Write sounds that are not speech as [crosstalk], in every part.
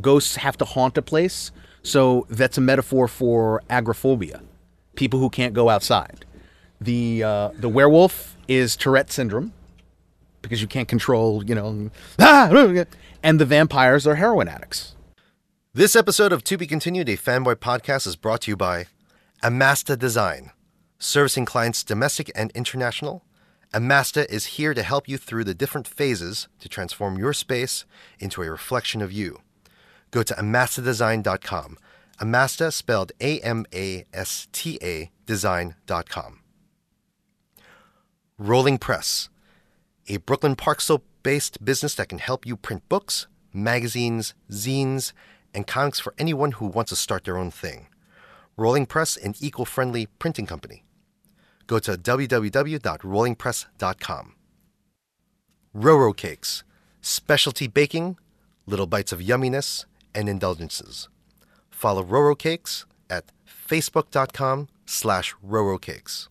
Ghosts have to haunt a place, so that's a metaphor for agoraphobia, people who can't go outside. The uh, the werewolf is Tourette syndrome because you can't control, you know, ah, [laughs] and the vampires are heroin addicts. This episode of To Be Continued, a fanboy podcast, is brought to you by Amasta Design, servicing clients domestic and international. Amasta is here to help you through the different phases to transform your space into a reflection of you. Go to amastadesign.com. Amasta spelled A M A S T A design.com. Rolling Press, a Brooklyn Park Slope based business that can help you print books, magazines, zines, and comics for anyone who wants to start their own thing. Rolling Press, an eco friendly printing company. Go to www.rollingpress.com. Roro Cakes, specialty baking, little bites of yumminess, and indulgences. Follow Roro Cakes at facebook.com slash rorocakes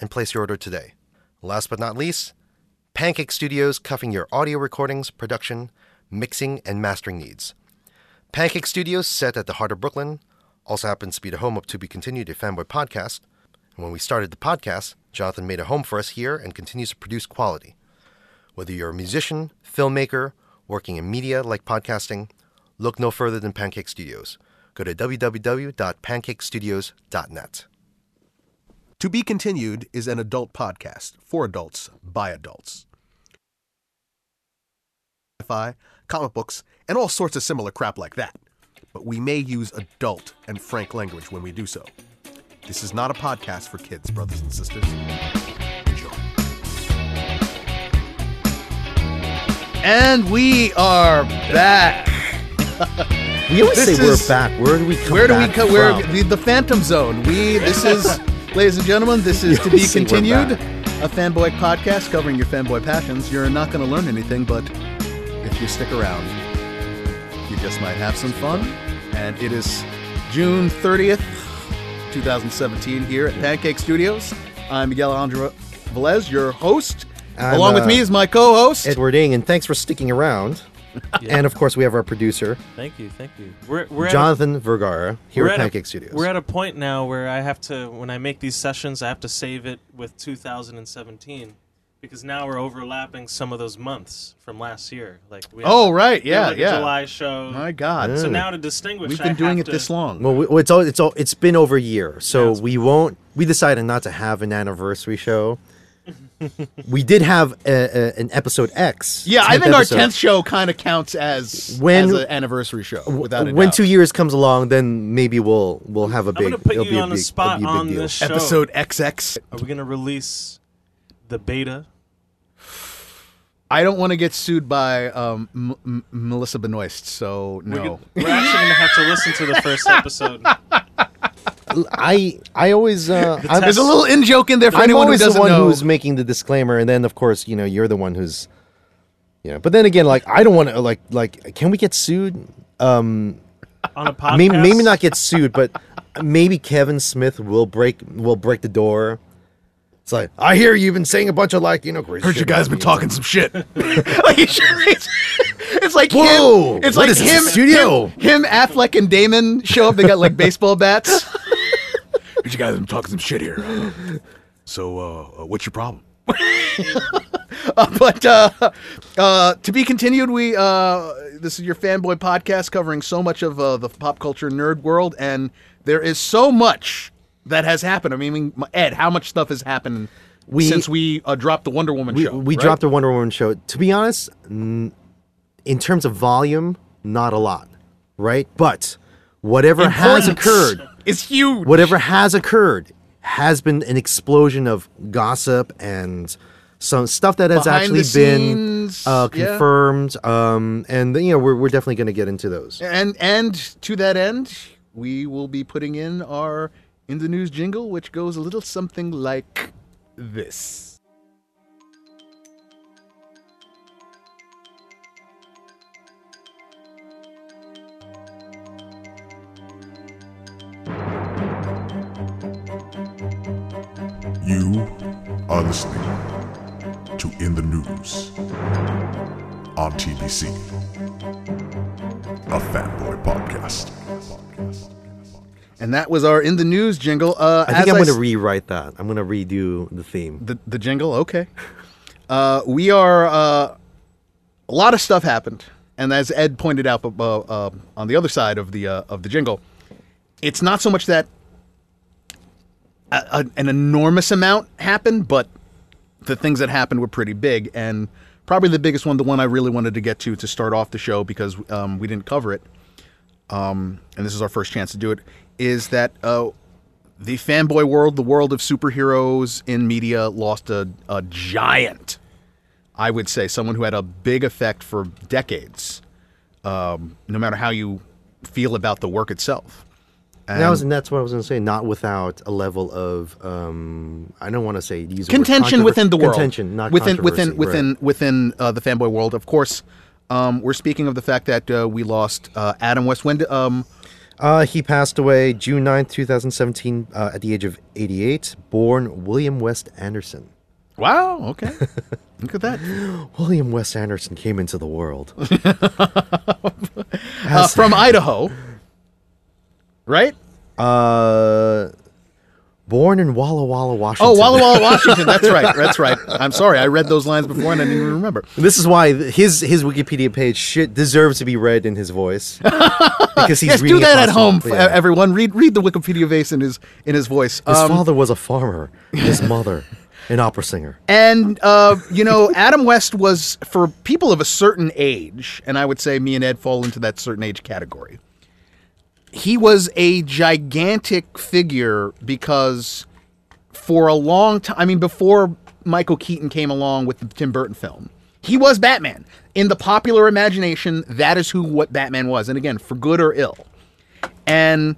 and place your order today. Last but not least, Pancake Studios cuffing your audio recordings, production, mixing, and mastering needs. Pancake Studios, set at the heart of Brooklyn, also happens to be the home of To Be Continued, a fanboy podcast. And when we started the podcast, Jonathan made a home for us here and continues to produce quality. Whether you're a musician, filmmaker, working in media like podcasting, look no further than Pancake Studios. Go to www.pancakestudios.net. To Be Continued is an adult podcast for adults by adults. Sci-fi, comic books, and all sorts of similar crap like that. But we may use adult and frank language when we do so. This is not a podcast for kids, brothers and sisters. Enjoy. And we are back. [laughs] We always This say we're is- back. Where do we come Where do we come? Where from? the, the Phantom Zone? We this is, [laughs] ladies and gentlemen, this is to be continued. A fanboy podcast covering your fanboy passions. You're not going to learn anything, but if you stick around, you just might have some fun. And it is June 30th, 2017, here at Pancake Studios. I'm Miguel Alejandro Velez, your host. I'm, Along with uh, me is my co-host. Edward Ing, and thanks for sticking around. [laughs] And of course, we have our producer, Thank you, thank you. We're we're Jonathan Vergara, here we're at at a- Pancake Studios. We're at a point now where I have to, when I make these sessions, I have to save it with 2017 because now we're overlapping some of those months from last year. Like we have- oh, right. we have, Yeah, like, a yeah. July show. My God. Yeah. So mm. now to distinguish, We've I been doing have it this long. well, we, well, it's all, it's all, it's been over a year, so Yes. we won't. We decided not to have an anniversary show. [laughs] we did have a, a, an episode X. Yeah, I 10th think our tenth show kind of counts as When- as an anniversary show. Without a when doubt. two years comes along, then maybe we'll we'll have a I'm gonna put you be a on the big- spot it'll be a big on deal. this show. episode XX. Are we gonna release the beta? I don't want to get sued by um, M- M- Melissa Benoist, so We're, no. we're actually gonna have to listen to the first [laughs] episode. I I always uh, [laughs] There's a little in joke in there for I'm anyone who always the doesn't one know. who's making the disclaimer, and then of course you know you're the one who's, you know. But then again, like I don't want to like like can we get sued? Um, on a podcast. maybe maybe not get sued, but maybe Kevin Smith will break will break the door. It's like I hear you've been saying a bunch of like you know crazy. Heard shit you guys been talking some shit. [laughs] [laughs] like he sure is. It's like Whoa! him. It's What like is this, a him, studio? him, him, Affleck, and Damon show up. They got like baseball bats. Heard you guys been talking some shit here. [laughs] So, uh, uh, what's your problem? [laughs] Uh, but uh, uh, to be continued, we uh, this is your fanboy podcast covering so much of uh, the pop culture nerd world, and there is so much that has happened. I mean, Ed, how much stuff has happened We- since we uh, dropped the Wonder Woman We, show? we right? dropped a Wonder Woman show. To be honest, n- in terms of volume, not a lot, right? But whatever has occurred, is huge. whatever has occurred has been an explosion of gossip and some stuff that has Behind actually been uh, yeah. confirmed. Um, and you know, we're, we're definitely going to get into those. And and to that end, we will be putting in our in the news jingle, which goes a little something like this. You are listening to In the News on TBC. a fanboy podcast. And that was our in the news jingle. Uh, I think as I'm going to s- rewrite that. I'm going to redo the theme. the the jingle. Okay. [laughs] Uh, we are uh, a lot of stuff happened, and as Ed pointed out uh, uh, on the other side of the uh, of the jingle, it's not so much that a, a, an enormous amount happened, but the things that happened were pretty big, and probably the biggest one, the one I really wanted to get to to start off the show because um, we didn't cover it, um, and this is our first chance to do it, is that uh, the fanboy world, the world of superheroes in media, lost a, a giant. I would say someone who had a big effect for decades, um, no matter how you feel about the work itself. And that was, and that's what I was going to say. Not without a level of, um, I don't want to say use the word contention within the world. Contention, not within within controversy, within right. within uh, the fanboy world. Of course, um, we're speaking of the fact that uh, we lost uh, Adam West. When um, Uh, he passed away June 9th, 2017, uh, at the age of 88. Born William West Anderson. wow, okay, [laughs] look at that. William West Anderson came into the world. [laughs] Uh, from [laughs] Idaho, right? Uh, born in Walla Walla, Washington. Oh, Walla Walla, [laughs] Washington. That's right. That's right. I'm sorry. I read those lines before and I didn't even remember. This is why his his Wikipedia page should deserves to be read in his voice [laughs] because he's yes, do that at home, Yeah. everyone. Read read the Wikipedia vase in his in his voice. His Um, father was a farmer. His [laughs] mother, an opera singer. And uh, you know, Adam West was for people of a certain age, and I would say me and Ed fall into that certain age category. He was a gigantic figure because for a long time, I mean, before Michael Keaton came along with the Tim Burton film, he was Batman. In the popular imagination, that is who what Batman was, and again, for good or ill. And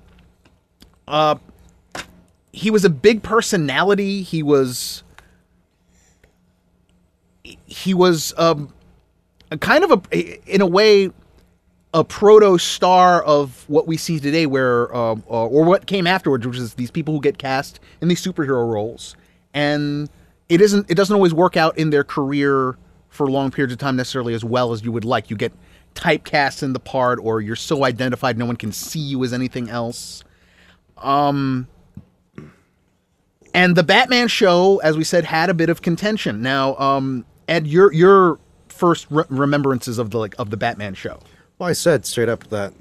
uh, he was a big personality. He was he was um, a kind of a in a way a proto star of what we see today where uh, uh, or what came afterwards which is these people who get cast in these superhero roles and it isn't it doesn't always work out in their career for long periods of time necessarily as well as you would like you get typecast in the part or you're so identified no one can see you as anything else and the Batman show, as we said, had a bit of contention. Now, um, Ed, your your first re- remembrances of the like of the Batman show. Well, I said straight up that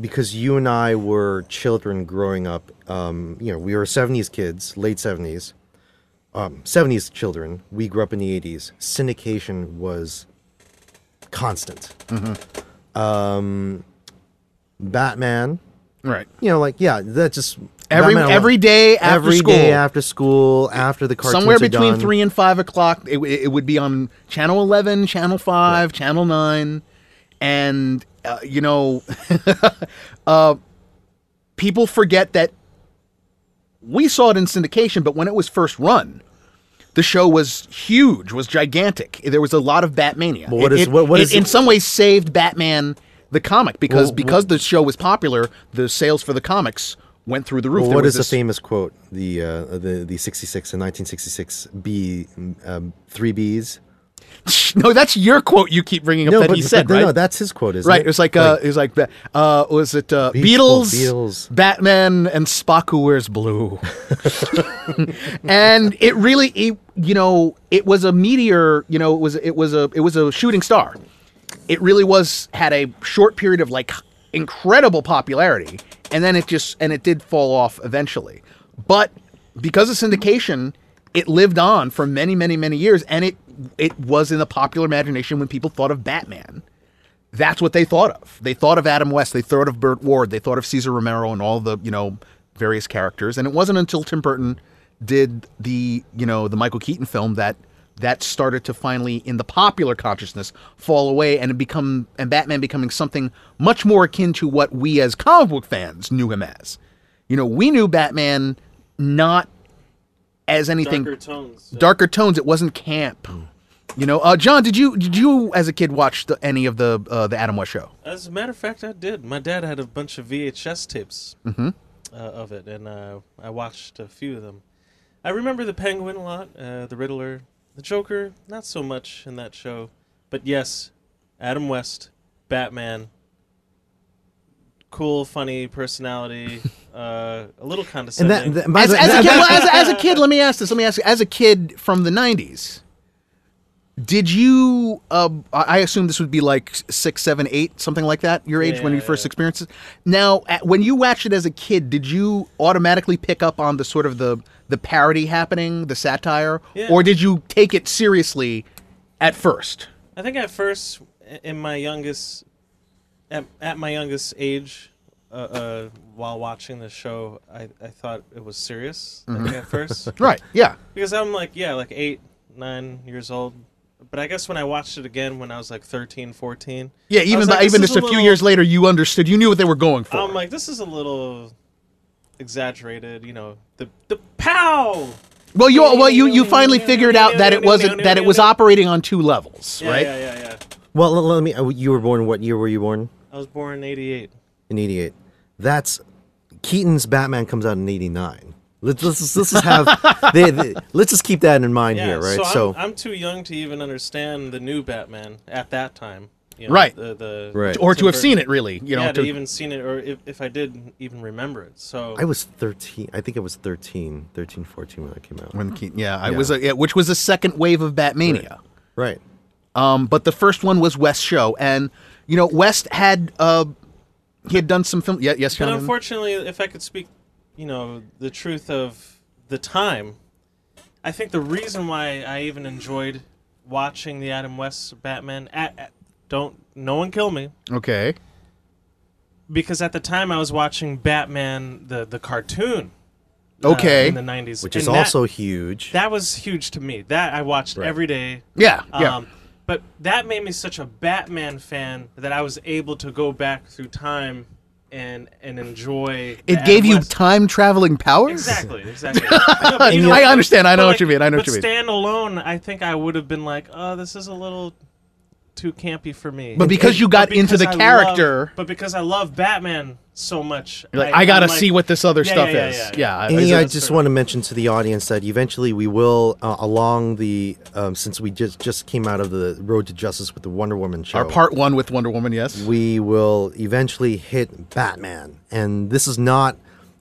because you and I were children growing up, um, you know, we were 70s kids, late 70s, um, 70s children. We grew up in the 80s. Syndication was constant. Um, Batman, Right. you know, like, yeah, that just. Every Batman every day after every school, day after school, after the cartoons somewhere between done. three and five o'clock, it, it would be on Channel Eleven, Channel Five, Channel Nine, and uh, you know, [laughs] uh, people forget that we saw it in syndication, but when it was first run. The show was huge, was gigantic. There was a lot of Batmania. But what It- is- it- what- what it is- in some ways saved Batman the comic because Well, because the show was popular, the sales for the comics went through the roof. Well, what is this- the famous quote? The uh, the the 66 and 1966 B um, three Bs. [laughs] No, that's your quote you keep bringing up that but, he said, right? no, that's his quote, isn't right. it? It was like, uh, it was like, uh, was it uh, Beatles, Beatles. Batman, and Spock who wears blue? [laughs] and it really, it, you know, it was a meteor. You know, it was it was a it was a shooting star. It really was had a short period of like incredible popularity, and then it just and it did fall off eventually. But because of syndication, it lived on for many, many, many years, and it it was in the popular imagination when people thought of Batman that's what they thought of. They thought of Adam West. They thought of Burt Ward. They thought of Cesar Romero and all the you know various characters. And it wasn't until Tim Burton did the you know the Michael Keaton film that that started to finally in the popular consciousness fall away and become and Batman becoming something much more akin to what we as comic book fans knew him as. You know, we knew Batman not as anything Darker tones. yeah. darker tones. It wasn't camp. You know, uh, John, did you did you as a kid watch the, any of the uh, the Adam West show? As a matter of fact, I did. My dad had a bunch of VHS tapes uh, of it, and uh, I watched a few of them. I remember the Penguin a lot, uh, the Riddler, the Joker, not so much in that show. But yes, Adam West, Batman, cool, funny personality, [laughs] uh, a little And condescending. that, that As, the- as, a kid, well, as, as a kid, let me ask this. Let me ask you. As a kid from the '90s, did you? Uh, I I assume this would be like six, seven, eight, something like that. Your age when you Yeah, first yeah. experienced it. Now, at, when you watched it as a kid, did you automatically pick up on the sort of the the parody happening, the satire, Yeah. or did you take it seriously at first? I think at first, in my youngest, at, at my youngest age, uh, uh, while watching the show, I, I thought it was serious like, at first [laughs] Right. Yeah. because I'm like yeah, like eight, nine years old. But I guess when I watched it again when I was like 13, 14, Yeah. Even by, like, even just a, few little- years later, you understood. You knew what they were going for. I'm like, this is a little exaggerated. You know, the the pow. well, you well you you finally [laughs] figured out that it wasn't that it was [laughs] operating on two levels, Yeah, right? yeah, yeah, yeah. Well, let, let me. uh, You were born. What year were you born? I was born in '88. In '88. That's Keaton's Batman comes out in '89. Let's let's let's just have [laughs] they, they- let's just keep that in mind Yeah, here, right? so, I'm, I'm too young to even understand the new Batman at that time. You know, Right. The, the Right. Or to have seen it, really. You know. yeah, to, to- even seen it, or if, if I did even remember it. So I was 13. I think I was 13, 13, 14 when it came out. when Keaton, yeah, I Yeah. was, a, yeah, which was the second wave of Batmania. Right. Um, but the first one was West Show, and you know West had uh, he had done some film. Yeah, yes, But unfortunately, if I could speak, you know, the truth of the time, I think the reason why I even enjoyed watching the Adam West Batman at, at don't no one kill me Okay. because at the time I was watching Batman the the cartoon. uh, Okay. in the '90s, Which is that- also huge. that was huge to me. That I watched Right. every day. Yeah. Yeah. But that made me such a Batman fan that I was able to go back through time and and enjoy. it gave you time traveling powers. Exactly, exactly. No, but you know, I understand. I know but what like- you mean. I know what you mean. stand alone, I think I would have been like, "Oh, this is a little too campy for me." But because you got But into the because I character, love- but because I love Batman so much, like, I, gotta like- see what this other Yeah, stuff yeah, yeah, is. yeah. Yeah. I- And I- yeah, I just want to mention to the audience that eventually we will, uh, along the, um, since we just just came out of the Road to Justice with the Wonder Woman show, our part one with Wonder Woman. Yes. we will eventually hit Batman, and this is not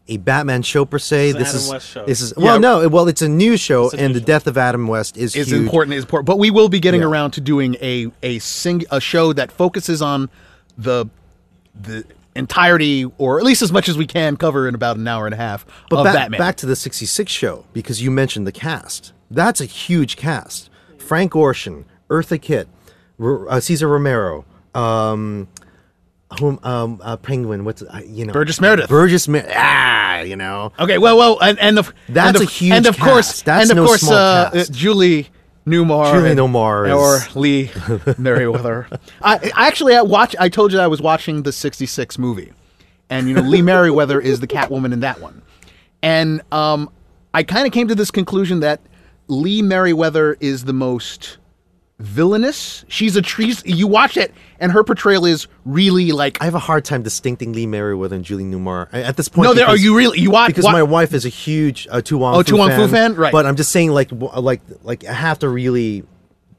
a Batman show per se. It's an this Adam is West show. this is Yeah. well, no, well, it's a new show, a new and the show. death of Adam West is is huge. important is important but we will be getting Yeah. around to doing a a sing a show that focuses on the the entirety or at least as much as we can cover in about an hour and a half But of back, Batman. back to the '66 show because you mentioned the cast. That's a huge cast. Frank Gorshin, Eartha Kitt, R- uh, Cesar Romero, um, whom, um, uh, Penguin. What's uh, you know Burgess Meredith. Burgess Meredith, Ah, you know. okay, well, well, and, and the That's and a huge and of course. That's and of no course, cast. uh, Julie Newmar, Julie and- Newmar or is- Lee Meriwether. [laughs] I, I actually I watch. I told you I was watching the '66 movie, and you know Lee [laughs] Meriwether is the Catwoman in that one, and um, I kind of came to this conclusion that Lee Meriwether is the most villainous. She's a tree. You watch it, and her portrayal is really like. I have a hard time distincting Lee Meriwether and Julie Newmar at this point. no, there are you really you watch because wa- my wife is a huge uh, Tu Wong Oh, Tu Wong Fu fan? Right. But I'm just saying, like, w- like, like, I have to really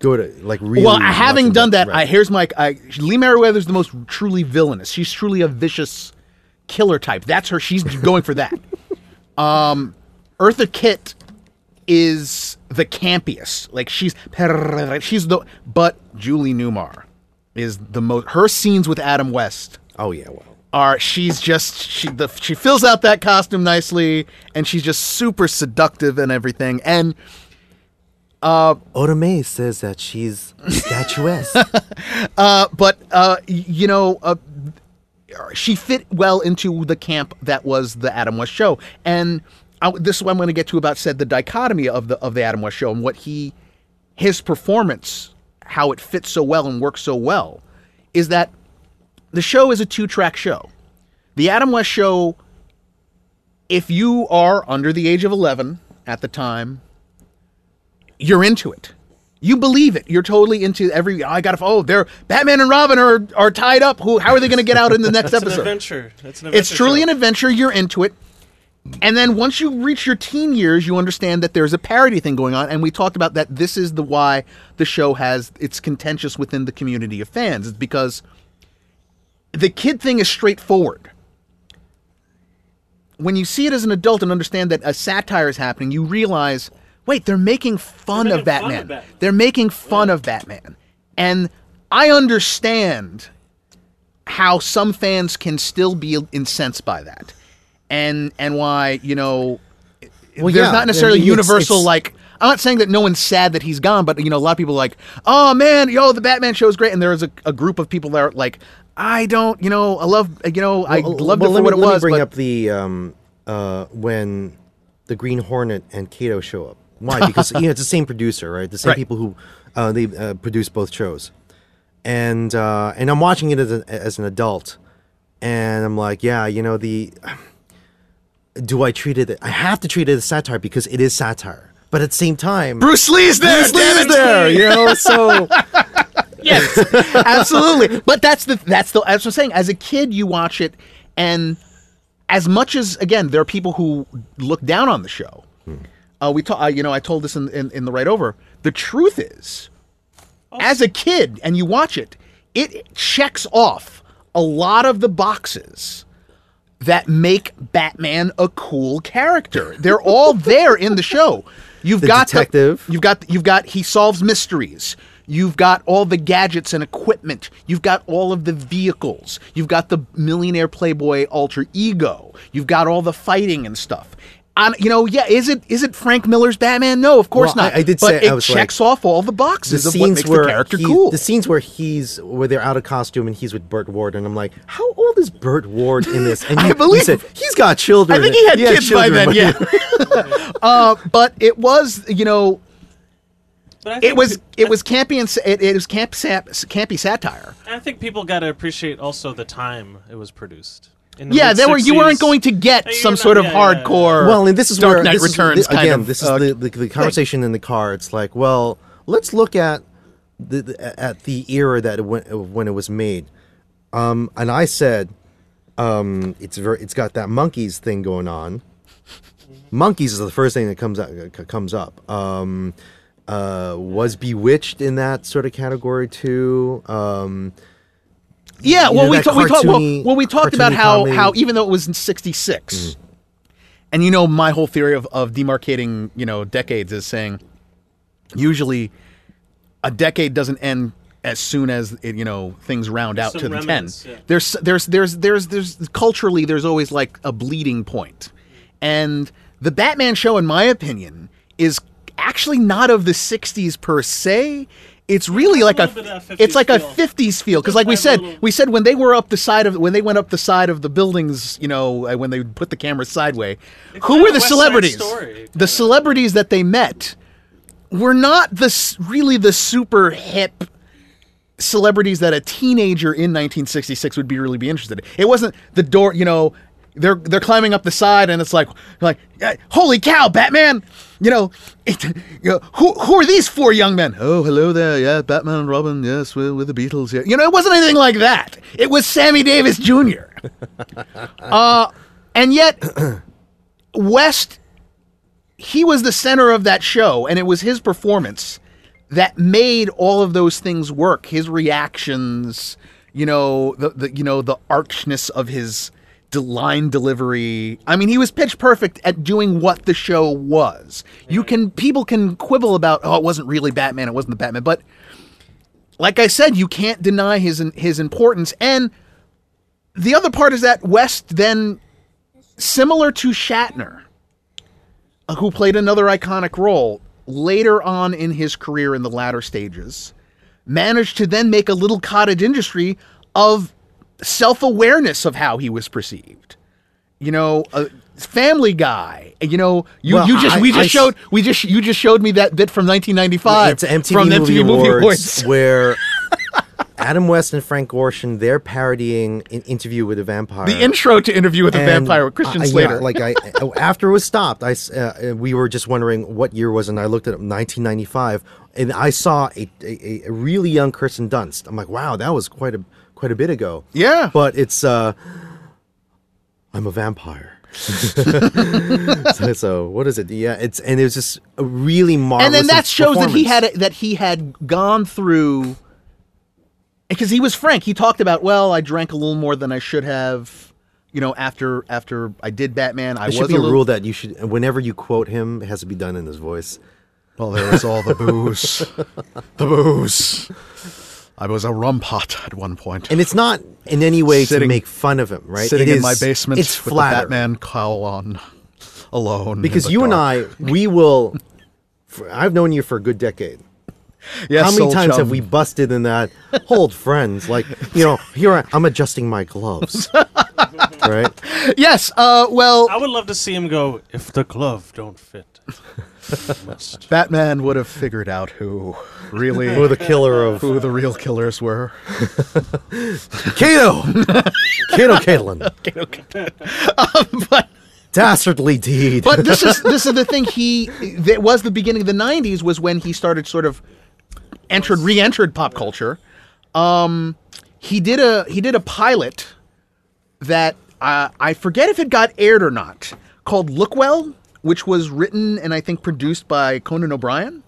go to like really. Well, having done that, right. I, here's my. I, Lee Meriwether's the most truly villainous. She's truly a vicious killer type. That's her. She's going for that. [laughs] Um, Eartha Kitt is the campiest. Like she's she's the. But Julie Newmar is the most. Her scenes with Adam West Oh yeah, well. are she's just she the she fills out that costume nicely and she's just super seductive and everything and Oda May says that she's statuesque. [laughs] Uh, but uh, you know, uh, she fit well into the camp that was the Adam West show, and I, this is what I'm going to get to about said the dichotomy of the of the Adam West show and what he his performance, how it fits so well and works so well, is that the show is a two track show. The Adam West show, if you are under the age of 11 at the time, you're into it. You believe it. You're totally into every. I got to. Oh, they're Batman and Robin are are tied up. Who? How are they going to get out in the next It's an episode? adventure. It's an adventure. It's truly show. an adventure. You're into it. And then once you reach your teen years, you understand that there's a parody thing going on. And we talked about that. This is the why the show has it's contentious within the community of fans. It's because the kid thing is straightforward. when you see it as an adult and understand that a satire is happening, you realize, wait, they're making fun, They're of, making fun of Batman. They're making fun of Batman. And I understand how some fans can still be incensed by that. And and why, you know, Well, there's yeah, not necessarily I mean, it's- universal it's- like I'm not saying that no one's sad that he's gone, but you know, a lot of people are like, oh man, yo, the Batman show is great, and there's a, a group of people that are like, I don't, you know, I love, you know, I Well, loved well, it let for me, what it let was. me bring but up the um, uh, when the Green Hornet and Kato show up. Why? Because you know it's the same producer, right? The same Right. people who uh, they uh, produce both shows, and uh, and I'm watching it as, a, as an adult, and I'm like, yeah, you know the. Do I treat it? I have to treat it as satire because it is satire, but at the same time, Bruce Lee's there, Bruce Lee is there, you know. So [laughs] yes, [laughs] absolutely. But that's the that's the as I'm saying. As a kid, you watch it, and as much as again, there are people who look down on the show. Uh, we talk, uh, you know, I told this in, in in the right over. The truth is, as a kid, and you watch it, it checks off a lot of the boxes that make Batman a cool character. They're all there in the show. You've The got detective. you've got you've got he solves mysteries. You've got all the gadgets and equipment. You've got all of the vehicles. You've got the millionaire playboy alter ego. You've got all the fighting and stuff. On you know, yeah, is it is it Frank Miller's Batman? No, of course Well, not. I- I did but say- it I was checks like- off all the the boxes of what makes where the character he- cool. the scenes where he's where they're out of costume and he's with Burt Ward, and I'm like, how old is Burt Ward in this? [laughs] And I you, you believe- said he's got children. I think he had kids by children, then. but- Yeah. [laughs] [laughs] uh, but it was, you know, it was pe- it was campy and it, it was camp sap, campy satire. I think people got to appreciate also the time it was produced. In Yeah, there were you weren't going to get some not- sort of yeah, yeah, yeah. hardcore. well, and this is Dark where Knight this Returns is, the- kind again. of. this is uh, the, the, the conversation in the car. It's like, well, let's look at the, the at the era that it went, when it was made. Um, and I said, um, it's very, it's got that Monkees thing going on. Monkees is the first thing that comes up. Comes up. Um, uh, was Bewitched in that sort of category too? Um, yeah, well, know, we that talked. We talked. Well, well, we talked about how comedy. how even though it was in '66, mm. and you know my whole theory of of demarcating you know decades is saying usually a decade doesn't end as soon as it, you know things round out some to the 10 yeah. there's there's there's there's there's culturally there's always like a bleeding point and the batman show in my opinion is actually not of the 60s per se it's really like a, little bit of that it's like a 50s 50s feel because like we said little- we said when they were up the side of when they went up the side of the buildings you know uh, when they put the camera sideways It's who were the West celebrities? Story, the celebrities that they met were not the really the super hip celebrities that a teenager in 1966 would be really be interested in. It wasn't the door, you know, they're they're climbing up the side and it's like like "Eh, holy cow, Batman! You know, [laughs] it, you know, who who are these four young men? Oh, hello there. Yeah, Batman and Robin. Yes, we're, we're the Beatles. Yeah. You know, it wasn't anything like that. It was Sammy Davis Jr. [laughs] uh and yet West he was the center of that show and it was his performance that made all of those things work his reactions you know the, the you know the archness of his line delivery. I mean he was pitch perfect at doing what the show was. You can people can quibble about oh it wasn't really batman it wasn't the batman but like i said you can't deny his his importance. And the other part is that west then similar to shatner uh, who played another iconic role later on in his career in the latter stages, managed to then make a little cottage industry of self awareness of how he was perceived. You know, a Family Guy. You know, you, Well, you just I- we just s- showed we just you just showed me that bit from 1995 it's MTV, from the Movie, MTV Movie Awards, Awards. [laughs] where Adam West and Frank Gorshin they're parodying an interview with a vampire. The intro to Interview with a Vampire with Christian I- I- Slater. yeah, like I, after it was stopped, I s- uh, we were just wondering what year was, it, and I looked at it, 1995, and I saw a, a, a really young Kirsten Dunst. I'm like, wow, that was quite a quite a bit ago. Yeah. but it's uh, I'm a vampire. [laughs] so, so what is it? Yeah, it's and it was just a really marvelous. and then that shows that he performance. had that he had gone through because he was frank he talked about well i drank a little more than i should have you know, after after I did Batman, I There was should be a a little, rule that you should, whenever you quote him, it has to be done in his voice. Well, there was all the booze, [laughs] the booze. I was a rum pot at one point. And it's not in any way Sitting- to make fun of him, right? Sitting It in my basement It's with flatter. the Batman cowl on, [laughs] alone. Because the you and. I, we will. For, I've known you for a good decade. yes, How many times chum. have we busted in that? Hold friends, like you know. Here I, I'm adjusting my gloves, [laughs] right? Yes. Uh. Well, I would love to see him go. If the glove don't fit, you [laughs] must. [laughs] Batman would have figured out who really Who the killer of who the real killers were. Kato, Kato Kaelin, but dastardly deed. but this is [laughs] this is the thing. He it was the beginning of the '90s was when he started sort of entered re-entered pop culture. Um, he did a he did a pilot that uh, I forget if it got aired or not called Lookwell, which was written and I think produced by Conan O'Brien,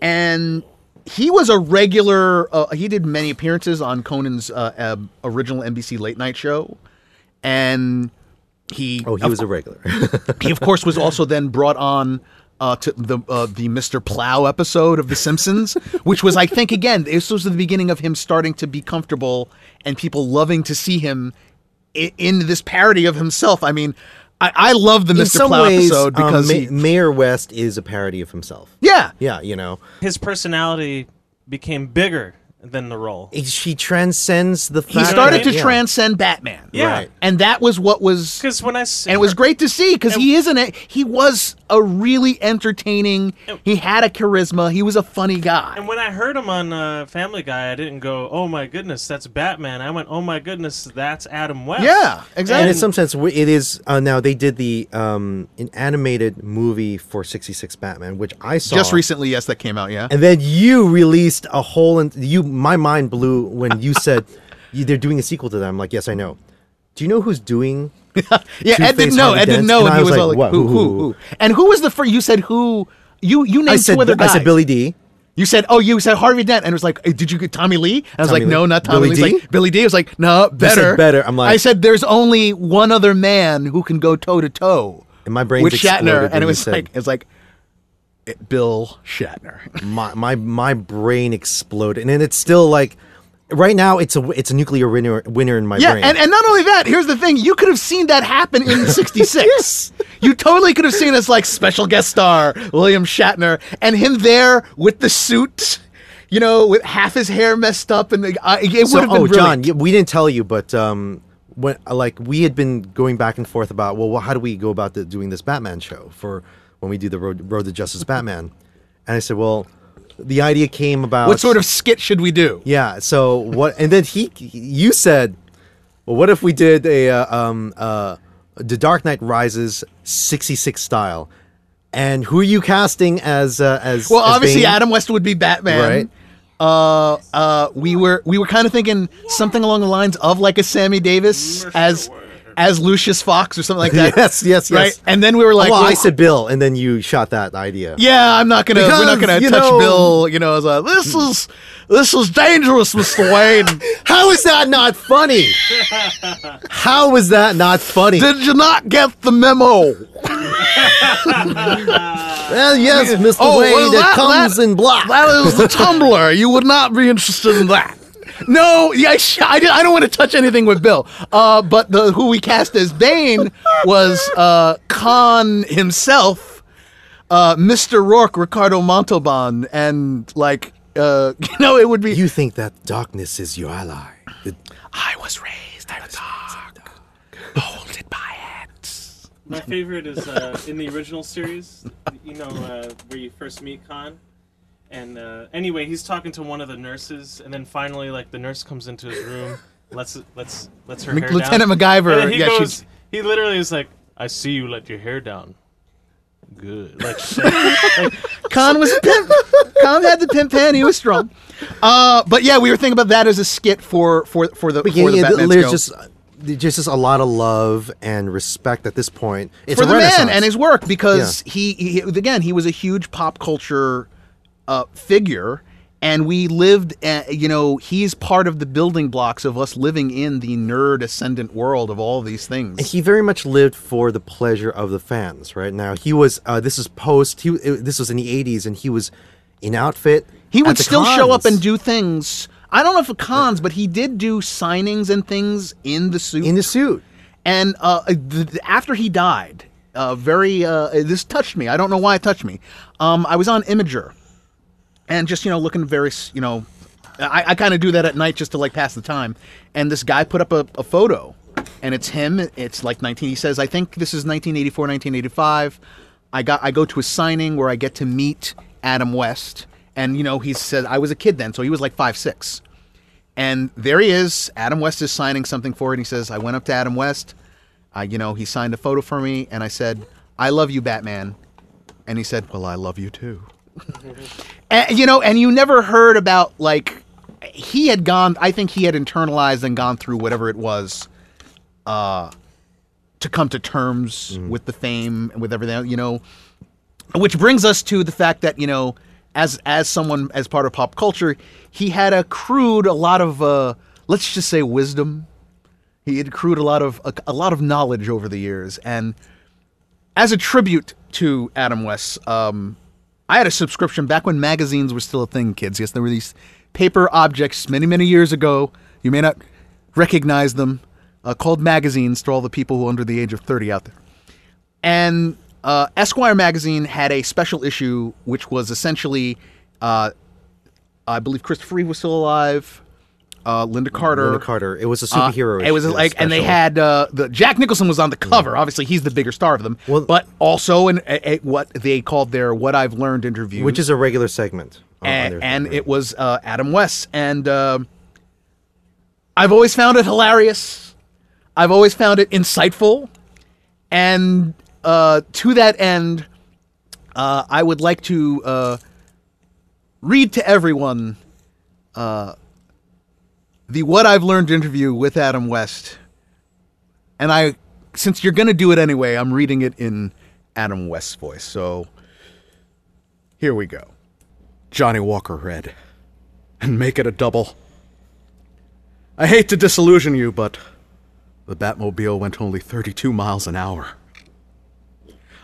and he was a regular. Uh, he did many appearances on Conan's uh, uh, original NBC late night show, and he oh, he was a regular. [laughs] he of course was also then brought on uh, to the uh, the Mr. Plow episode of The Simpsons, which was I think again this was the beginning of him starting to be comfortable and people loving to see him in, in this parody of himself. I mean, I, I love the in Mr. some Plow ways, episode because um, he, Mayor West is a parody of himself. yeah, Yeah, you know, His personality became bigger than the role. he, she transcends the. he started to yeah. transcend Batman. Yeah. Right. and that was what was Because when I and it was great to see because he isn't a, he was a really entertaining he had a charisma he was a funny guy And when I heard him on uh, Family Guy, I didn't go, "Oh my goodness, that's Batman." I went, "Oh my goodness, that's Adam West." Yeah, exactly. And in some sense, it is uh, now. They did the um, an animated movie for '66 Batman, which I saw just recently yes that came out yeah And then you released a whole. And you, my mind blew when you said they're doing a sequel to that. I'm like, yes, I know. Do you know who's doing? [laughs] Yeah, Ed didn't know. Ed didn't know, and he was like, all like, who, Who, who, who? And who was the first? You said who? You you named I said, two other guys. I said Billy Dee. You said, oh, you said Harvey Dent, and it was like, "Eh, did you get Tommy Lee? And I was Tommy like, Lee. no, not Tommy Billy Lee. D? like, Billy Dee. I was like, no, better, better. I'm like- I said, there's only one other man who can go toe to toe And my brain with Shatner, and it was said- like, it's like, Bill Shatner. My my my brain exploded, and it's still like. Right now, it's a it's a nuclear winner winner in my Yeah, brain. and, and not only that, here's the thing. You could have seen that happen in [laughs] 66. You totally could have seen as like special guest star William Shatner and him there with the suit, you know, with half his hair messed up. And the, I, it So, would have been oh, brilliant. John, we didn't tell you, but um, when like we had been going back and forth about, well, how do we go about the, doing this Batman show for when we do the Road, Road to Justice Batman? And I said, well, the idea came about What sort of skit should we do? yeah. So what? And then he, you said, well, what if we did a uh, um uh, the Dark Knight Rises '66 style? And who are you casting as uh, as Well, as obviously Bane? Adam West would be Batman. Right. Uh, uh, we were we were kind of thinking something along the lines of like a Sammy Davis as as Lucius Fox or something like that. Yes, [laughs] yes, yes. Right. And then we were like, oh, well, I said Bill, and then you shot that idea. Yeah, I'm not gonna. we're not gonna touch know- Bill. You know, as a, this hmm. is this is dangerous, Mister Wayne. [laughs] How is that not funny? How is that not funny? Did you not get the memo? [laughs] well, yes, Mr. Oh, Wayne, well, it that- comes that- in black. That is the tumbler. You would not be interested in that. No, yeah, I, sh- I, did- I don't want to touch anything with Bill. Uh, but the who we cast as Bane was uh, Khan himself, uh, Mr. Roarke, Ricardo Montalban, and like uh, [laughs] you know, it would be. you think that darkness is your ally? It- I was raised in the dark, molded by it. My favorite is uh, in the original series. You know uh, where you first meet Khan, and uh, anyway, he's talking to one of the nurses, and then finally, like the nurse comes into his room, lets lets lets her hair Lieutenant down. MacGyver, And he yeah, goes. she's- He literally is like, "I see you let your hair down." Good. Like, [laughs] like Khan was a pimp. Khan had the pimp pen. He was strong. Uh, but yeah, we were thinking about that as a skit for for for the But for the yeah, Batman there's show. just there's just a lot of love and respect at this point. It's for a the man and his work because he, he again he was a huge pop culture uh, figure and we lived. Uh, you know, he's part of the building blocks of us living in the nerd ascendant world of all these things. he very much lived for the pleasure of the fans. Right now, he was. Uh, this is post. He this was in the '80s, and he was in outfit. He would still show up and do things. I don't know if it cons, but he did do signings and things in the suit. in the suit. and uh, th- after he died, uh, very uh, this touched me. I don't know why it touched me. Um, I was on Imgur, and just you know looking very you know, I, I kind of do that at night just to like pass the time. And this guy put up a, a photo, and it's him. It's like 19. He says, I think this is 1984, 1985. I got I go to a signing where I get to meet Adam West, and you know he said I was a kid then, so he was like five six. And there he is. Adam West is signing something for it. And he says, I went up to Adam West. I, you know, he signed a photo for me. And I said, I love you, Batman. And he said, Well, I love you too. [laughs] and, you know, and you never heard about, like, he had gone, I think he had internalized and gone through whatever it was uh, to come to terms with the fame and with everything, you know. Which brings us to the fact that, you know, as as someone as part of pop culture, he had accrued a lot of uh let's just say wisdom. He had accrued a lot of a, a lot of knowledge over the years and as a tribute to Adam West, um I had a subscription back when magazines were still a thing, kids. Yes, there were these paper objects many, many years ago. You may not recognize them, uh, called magazines to all the people who are under the age of 30 out there. And uh, Esquire magazine had a special issue, which was essentially, uh, I believe Christopher Reeve was still alive, uh, Lynda Carter. Lynda Carter. It was a Uh, superhero. it was like, and they had uh, the Jack Nicholson was on the cover. Obviously, he's the bigger star of them. Well- but also in a, a, what they called their "What I've Learned" interview, which is a regular segment. and, and it was uh, Adam West, and um I've always found it hilarious. I've always found it insightful, and uh, to that end, uh, I would like to uh, read to everyone uh, the "What I've Learned" interview with Adam West, and I, since you're going to do it anyway, I'm reading it in Adam West's voice. So here we go. Johnnie Walker read. And make it a double. I hate to disillusion you, but the Batmobile went only 32 miles an hour.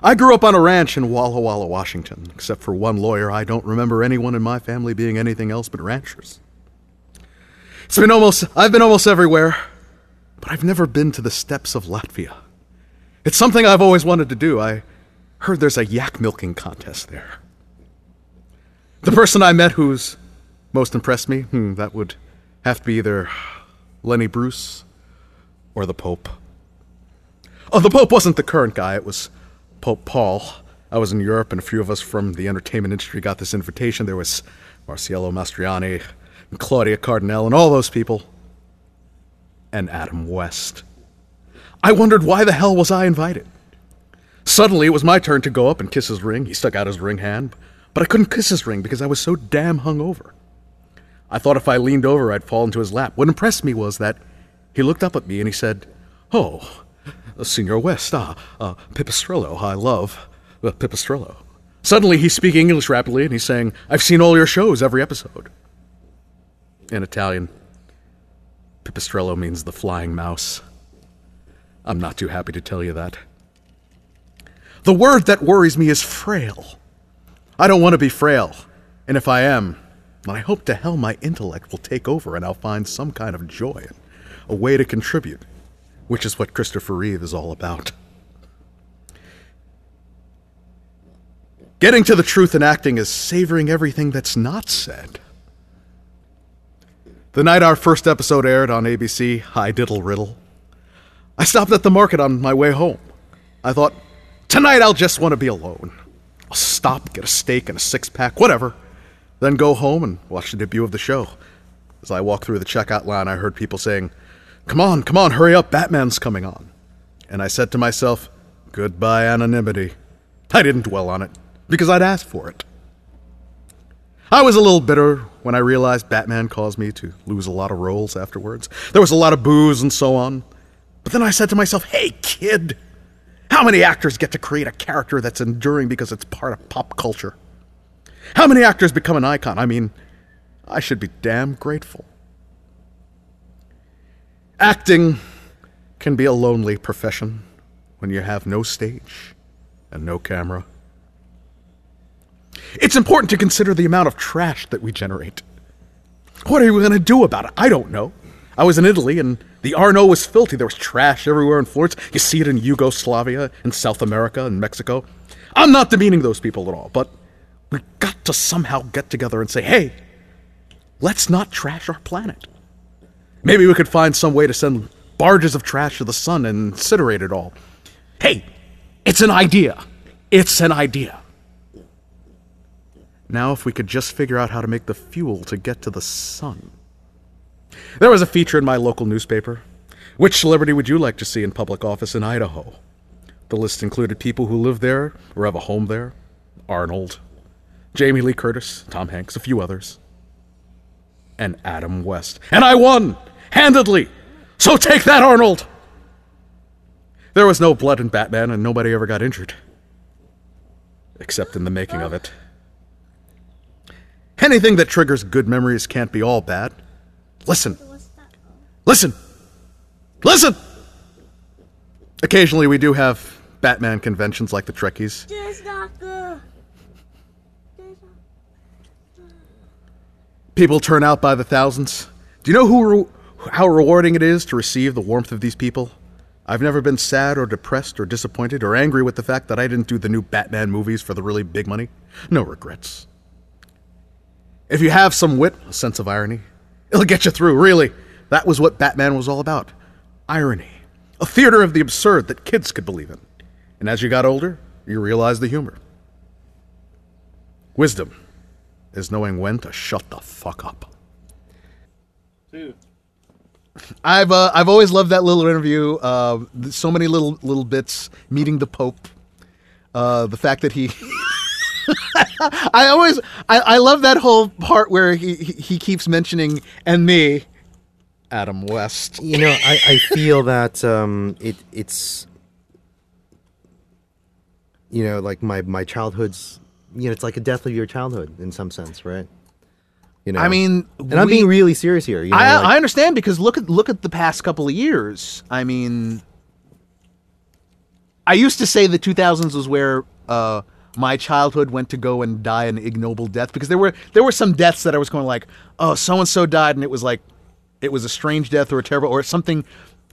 I grew up on a ranch in Walla Walla, Washington. Except for one lawyer, I don't remember anyone in my family being anything else but ranchers. It's been almost, I've been almost everywhere, but I've never been to the steppes of Latvia. It's something I've always wanted to do. I heard there's a yak milking contest there. The person I met who's most impressed me, hmm, that would have to be either Lenny Bruce or the Pope. Oh, the Pope wasn't the current guy, it was Pope Paul. I was in Europe, and a few of us from the entertainment industry got this invitation. There was Marcello Mastroianni, and Claudia Cardinale, and all those people. And Adam West. I wondered why the hell was I invited? Suddenly, it was my turn to go up and kiss his ring. He stuck out his ring hand, but I couldn't kiss his ring because I was so damn hungover. I thought if I leaned over, I'd fall into his lap. What impressed me was that he looked up at me and he said, Oh, Senor West, ah, uh, Pipistrello, I love uh, Pipistrello. Suddenly, he's speaking English rapidly and he's saying, I've seen all your shows, every episode. In Italian, Pipistrello means the flying mouse. I'm not too happy to tell you that. The word that worries me is frail. I don't want to be frail, and if I am, I hope to hell my intellect will take over and I'll find some kind of joy and a way to contribute, which is what Christopher Reeve is all about. Getting to the truth in acting is savoring everything that's not said. The night our first episode aired on ABC, Hi Diddle Riddle, I stopped at the market on my way home. I thought, tonight I'll just want to be alone. I'll stop, get a steak and a six pack, whatever, then go home and watch the debut of the show. As I walked through the checkout line, I heard people saying, Come on, come on, hurry up, Batman's coming on. And I said to myself, Goodbye, anonymity. I didn't dwell on it, because I'd asked for it. I was a little bitter when I realized Batman caused me to lose a lot of roles afterwards. There was a lot of booze and so on. But then I said to myself, hey, kid, how many actors get to create a character that's enduring because it's part of pop culture? How many actors become an icon? I mean, I should be damn grateful. Acting can be a lonely profession when you have no stage and no camera. It's important to consider the amount of trash that we generate. What are we going to do about it? I don't know. I was in Italy and the Arno was filthy. There was trash everywhere in Florence. You see it in Yugoslavia, in South America, in Mexico. I'm not demeaning those people at all, but we got to somehow get together and say, hey, let's not trash our planet. Maybe we could find some way to send barges of trash to the sun and incinerate it all. Hey, it's an idea. It's an idea. Now, if we could just figure out how to make the fuel to get to the sun. There was a feature in my local newspaper. Which celebrity would you like to see in public office in Idaho? The list included people who live there or have a home there Arnold, Jamie Lee Curtis, Tom Hanks, a few others, and Adam West. And I won! Handedly! So take that, Arnold! There was no blood in Batman, and nobody ever got injured. Except in the making of it. Anything that triggers good memories can't be all bad. Listen. Listen. Listen! Occasionally, we do have Batman conventions like the Trekkies. People turn out by the thousands. Do you know who re- how rewarding it is to receive the warmth of these people? I've never been sad or depressed or disappointed or angry with the fact that I didn't do the new Batman movies for the really big money. No regrets. If you have some wit, a sense of irony, it'll get you through, really. That was what Batman was all about irony. A theater of the absurd that kids could believe in. And as you got older, you realized the humor. Wisdom is knowing when to shut the fuck up. Dude. I've uh, I've always loved that little interview. Uh, so many little little bits. Meeting the Pope. Uh, the fact that he. [laughs] [laughs] I always I, I love that whole part where he he keeps mentioning and me, Adam West. You know, I, I feel that um, it it's you know like my my childhood's you know it's like a death of your childhood in some sense, right? You know, I mean, and I'm we- being really serious here. You know, I, like- I understand because look at look at the past couple of years. I mean, I used to say the 2000s was where uh, my childhood went to go and die an ignoble death because there were there were some deaths that I was going like, oh, so and so died, and it was like, it was a strange death or a terrible or something,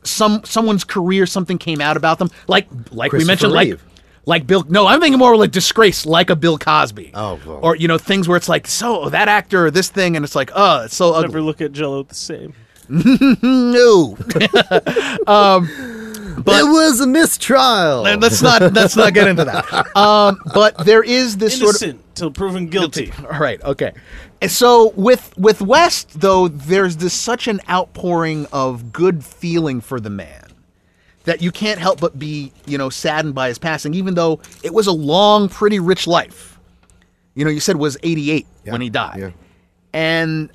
some someone's career something came out about them like like we mentioned like. Reeve. Like Bill, no, I'm thinking more like disgrace, like a Bill Cosby. Oh, well. or you know things where it's like, so that actor or this thing, and it's like, oh, it's so ugly. Never look at Jello the same. [laughs] No. [laughs] [laughs] Um, but it was a mistrial. Let's not let's not get into that. [laughs] Um, but there is this sort of Innocent till proven guilty. all right, okay. And so with with West though, there's this such an outpouring of good feeling for the man that you can't help but be you know saddened by his passing, even though it was a long, pretty rich life. You know, you said was 88 when he died, yeah. and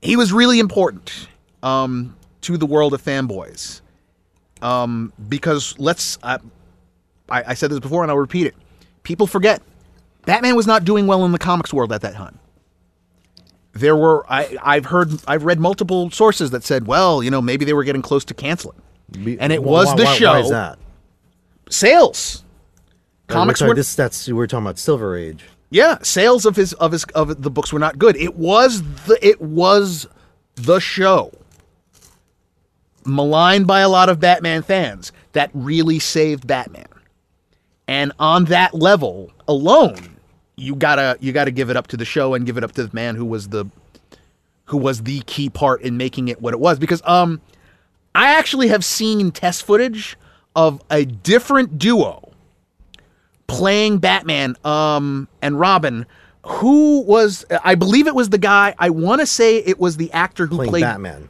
he was really important um, to the world of fanboys. Um, because let's, I, I, I said this before and I'll repeat it. People forget Batman was not doing well in the comics world at that time. There were I, I've heard I've read multiple sources that said, well, you know, maybe they were getting close to canceling. Be- and it was why- the why- show. Why is that? Sales. Uh, Comics we're, were this that's we're talking about Silver Age. Yeah, sales of his of his of the books were not good. It was the it was the show maligned by a lot of Batman fans that really saved Batman. And on that level alone, you gotta you gotta give it up to the show and give it up to the man who was the who was the key part in making it what it was. Because um I actually have seen test footage of a different duo playing Batman um and Robin who was I believe it was the guy I want to say it was the actor who Playing played Batman.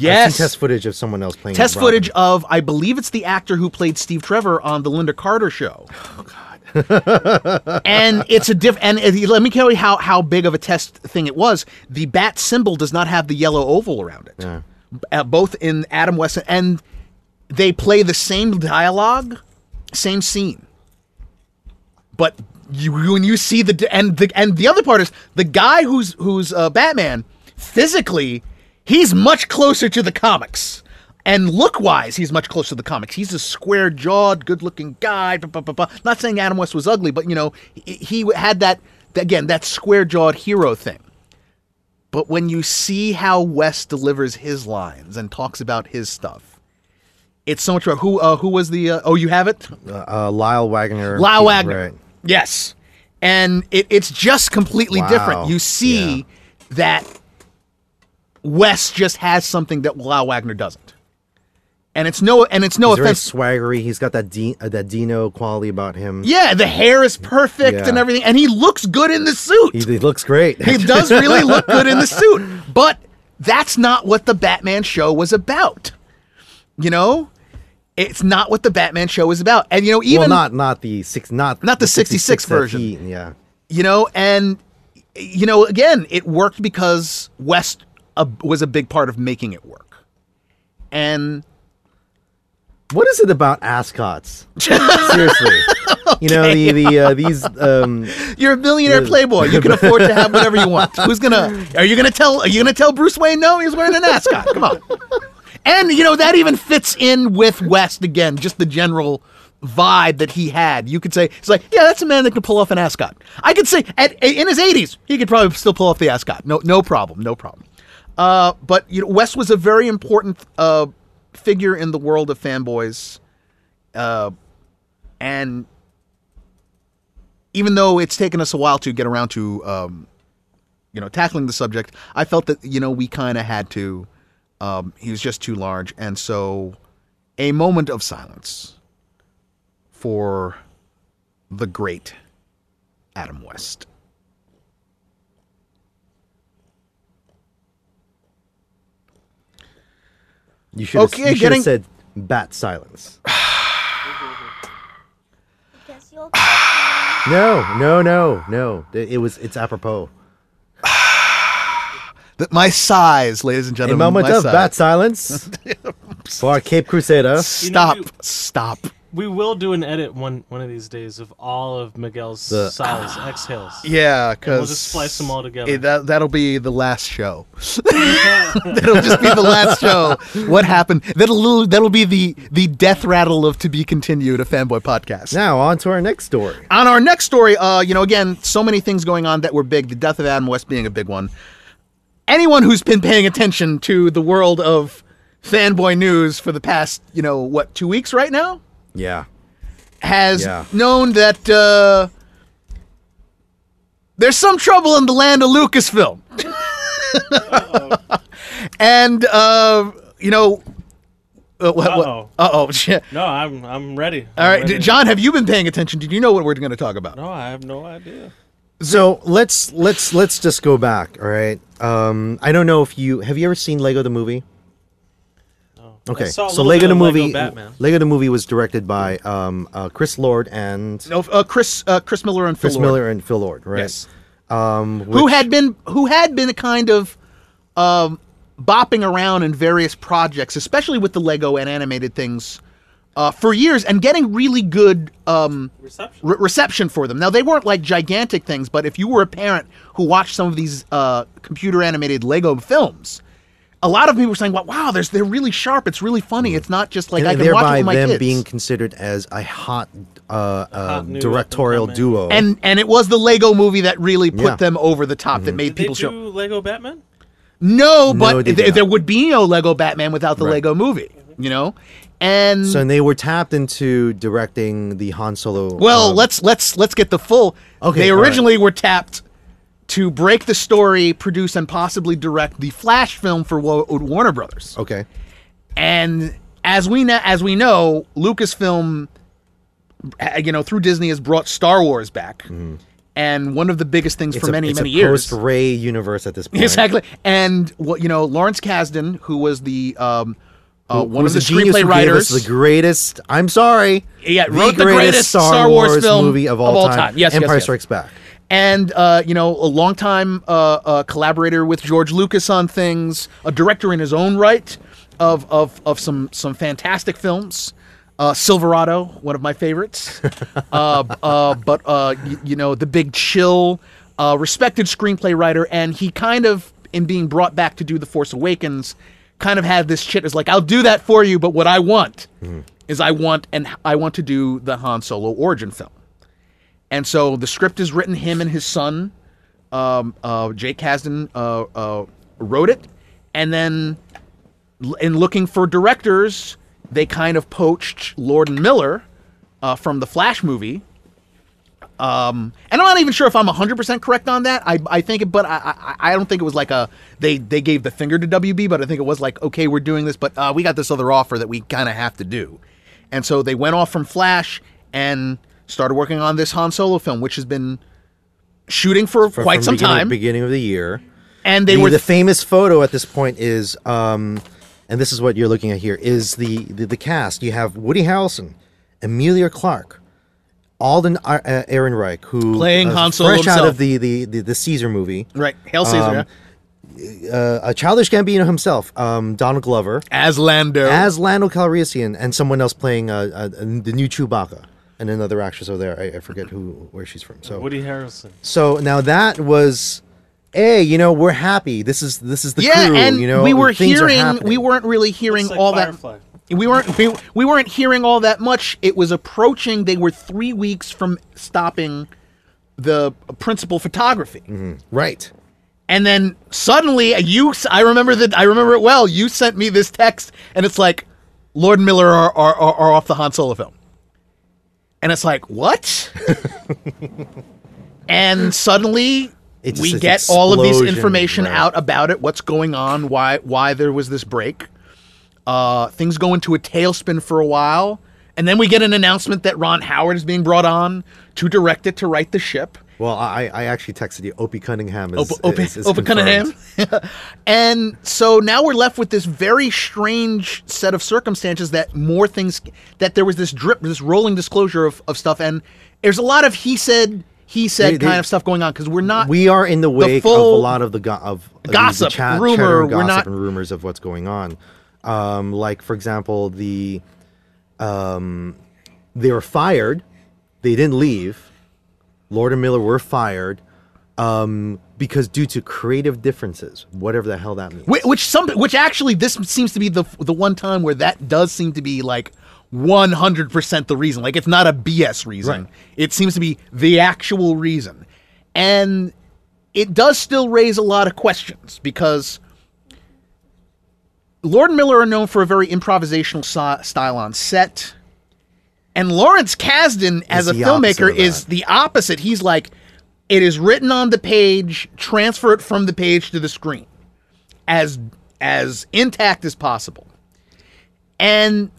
Yes. test footage of someone else playing. Test footage of I believe it's the actor who played Steve Trevor on the Lynda Carter show. Oh god. [laughs] and it's a diff and it- let me tell you how how big of a test thing it was. The bat symbol does not have the yellow oval around it. Uh, both in Adam West and they play the same dialogue, same scene. But you when you see the and the and the other part is the guy who's who's uh, Batman physically he's much closer to the comics. And look wise, he's much closer to the comics. He's a square jawed, good looking guy. blah, blah, blah. Not saying Adam West was ugly, but you know, he, he had that, again, that square jawed hero thing. But when you see how West delivers his lines and talks about his stuff, it's so much better. Who uh, who was the? Uh, oh, you have it, Uh, uh, Lyle Waggoner. Lyle Waggoner. Right. Yes, and it, it's just completely Wow. different. You see Yeah. that West just has something that Lyle Waggoner doesn't, and it's no and it's no He's very offense. swaggery. He's got that D, uh, that Dino quality about him. Yeah, the hair is perfect Yeah. and everything, and he looks good in the suit. He, he looks great. he does really look good in the [laughs] suit. But that's not what the Batman show was about. You know? It's not what the Batman show was about. And you know, even well, not not the six, not Not the 66 version. he- yeah. you know, and you know, again, it worked because West uh, was a big part of making it work. And What is it about ascots? [laughs] Seriously, you know the the uh, these um, you're a millionaire playboy. You can afford to have whatever you [laughs] want. Who's gonna? Are you gonna tell? Are you gonna tell Bruce Wayne no? He's wearing an ascot. Come on. And you know that even fits in with West again. Just the general vibe that he had. You could say it's like, yeah, that's a man that can pull off an ascot. I could say at in his 80s, he could probably still pull off the ascot. No, no problem. No problem. Uh, but you know, West was a very important uh, figure in the world of fanboys. Uh, and even though it's taken us a while to get around to um, you know tackling the subject, I felt that you know we kind of had to. Um, he was just too large, and so a moment of silence for the great Adam West. You should have Okay, you should getting- have said bat silence. [sighs] [sighs] No, no, no, no. It, it was it's apropos. [sighs] That my size, ladies and A gentlemen. moment my of size. bat silence [laughs] for our Cape Crusader. Stop! You know, stop! We will do an edit one one of these days of all of Miguel's The- sighs, exhales. Yeah, because we'll just splice them all together. that that'll be the last show. [laughs] [laughs] that'll just be the last show. What happened? That'll that'll be the the death rattle of to be continued. A fanboy podcast. Now on to our next story. On our next story, uh, you know, again, so many things going on that were big. The death of Adam West being a big one. Anyone who's been paying attention to the world of fanboy news for the past, you know, what two weeks right now, Yeah. has Yeah. known that uh, there's some trouble in the land of Lucasfilm. [laughs] and uh, you know, uh, what, Uh-oh. uh oh, shit. [laughs] No, I'm I'm ready. All I'm right, ready. John, have you been paying attention? Did you know what we're going to talk about? No, I have no idea. So let's let's let's just go back. All right. Um, I don't know if you have you ever seen Lego the movie. Okay, I saw a so little Lego bit the of Lego movie. Batman. Lego the movie was directed by um, uh, Chris Lord and No, uh, Chris, uh, Chris Miller and Phil Chris Lord. Miller and Phil Lord, right? Yes. Um, who which- had been who had been a kind of um, bopping around in various projects, especially with the Lego and animated things, uh, for years, and getting really good um, Reception. re- reception for them. Now they weren't like gigantic things, but if you were a parent who watched some of these uh, computer animated Lego films. A lot of people were saying, "Wow, wow, there's they're really sharp. It's really funny. It's not just like and I can watch it thereby with my them kids." being considered as a hot, uh, uh, hot new directorial duo. and and it was the Lego movie that really put Yeah. them over the top. That made Did they people show. do Lego Batman? No, but they th- there would be no Lego Batman without the Right. Lego movie, you know? And so and they were tapped into directing the Han Solo. well, um, let's let's let's get the full. Okay, they all right. originally were tapped to break the story, produce and possibly direct the Flash film for Warner Brothers. okay. And as we know, as we know, Lucasfilm, uh, you know, through Disney has brought Star Wars back. And one of the biggest things It's for a, many it's many a years, post Ray universe at this point. Exactly. And what you know, Lawrence Kasdan, who was the um, uh, one of the screenplay who gave us writers, the greatest. I'm sorry. Yeah, wrote the greatest Star Wars film movie of all, time. Yes, yes, Empire yes. Strikes Back. And uh, you know, a longtime uh, uh, collaborator with George Lucas on things, a director in his own right of of of some some fantastic films. Uh, Silverado, one of my favorites. [laughs] uh, uh, but uh, y- you know, the big chill, uh, respected screenplay writer, and he kind of, in being brought back to do The Force Awakens, kind of had this shit. Is like, I'll do that for you, but what I want is I want and I want to do the Han Solo origin film. And so the script is written. Him and his son, um, uh, Jake Kasdan, uh, uh, wrote it, and then in looking for directors, they kind of poached Lord and Miller uh, from the Flash movie. Um, and I'm not even sure if I'm 100% correct on that. I, I think, it, but I, I, I don't think it was like a they they gave the finger to WB, but I think it was like, okay, we're doing this, but uh, we got this other offer that we kind of have to do. And so they went off from Flash and started working on this Han Solo film, which has been shooting for From- quite some beginning, time. Beginning of the year. and they the, were the famous photo at this point is, um, and this is what you're looking at here, is the, the, the cast. You have Woody Harrelson, Emilia Clarke, Alden uh, Ehrenreich, who Playing uh, Han Solo fresh out of the, the, the, the Caesar movie, right. Hail Caesar Um, uh, a childish Gambino himself, um, Donald Glover, as Lando. as Lando Calrissian, and someone else playing uh, uh, the new Chewbacca, and another actress over there. I, I forget who where she's from. So Woody Harrelson. so now that was, hey, you know, we're happy. This is this is the yeah, crew. and you know, we were hearing, we weren't really hearing like all Firefly. that. We weren't we, we weren't hearing all that much. It was approaching. They were three weeks from stopping the principal photography, mm-hmm. right. and then suddenly uh, you. I remember that. I remember it well. You sent me this text, and it's like, Lord Miller are are, are, are off the Han Solo film, and it's like what? and suddenly It's we get all of this information right. out about it, what's going on, why why there was this break. Uh, things go into a tailspin for a while, and then we get an announcement that Ron Howard is being brought on to direct it to write the ship. Well, I I actually texted you. Opie Cunningham is Opa, Opa, is, is confirmed. Cunningham. [laughs] and so now we're left with this very strange set of circumstances that more things that there was this drip, this rolling disclosure of, of stuff, and there's a lot of he said, he said They- they- kind of stuff going on because we're not We are in the wake of full a lot of the go- of gossip, the chat, rumor, chatter and we're gossip not- and rumors of what's going on. Um, like for example, the um, they were fired. They didn't leave. Lord and Miller were fired um, because due to creative differences, whatever the hell that means. Which, which some, which actually, this seems to be the the one time where that does seem to be like one hundred percent the reason. Like it's not a BS reason. Right. It seems to be the actual reason, and it does still raise a lot of questions because Lord and Miller are known for a very improvisational style on set, and Lawrence Kasdan as a filmmaker is the opposite. He's like, it is written on the page, transfer it from the page to the screen as as intact as possible. And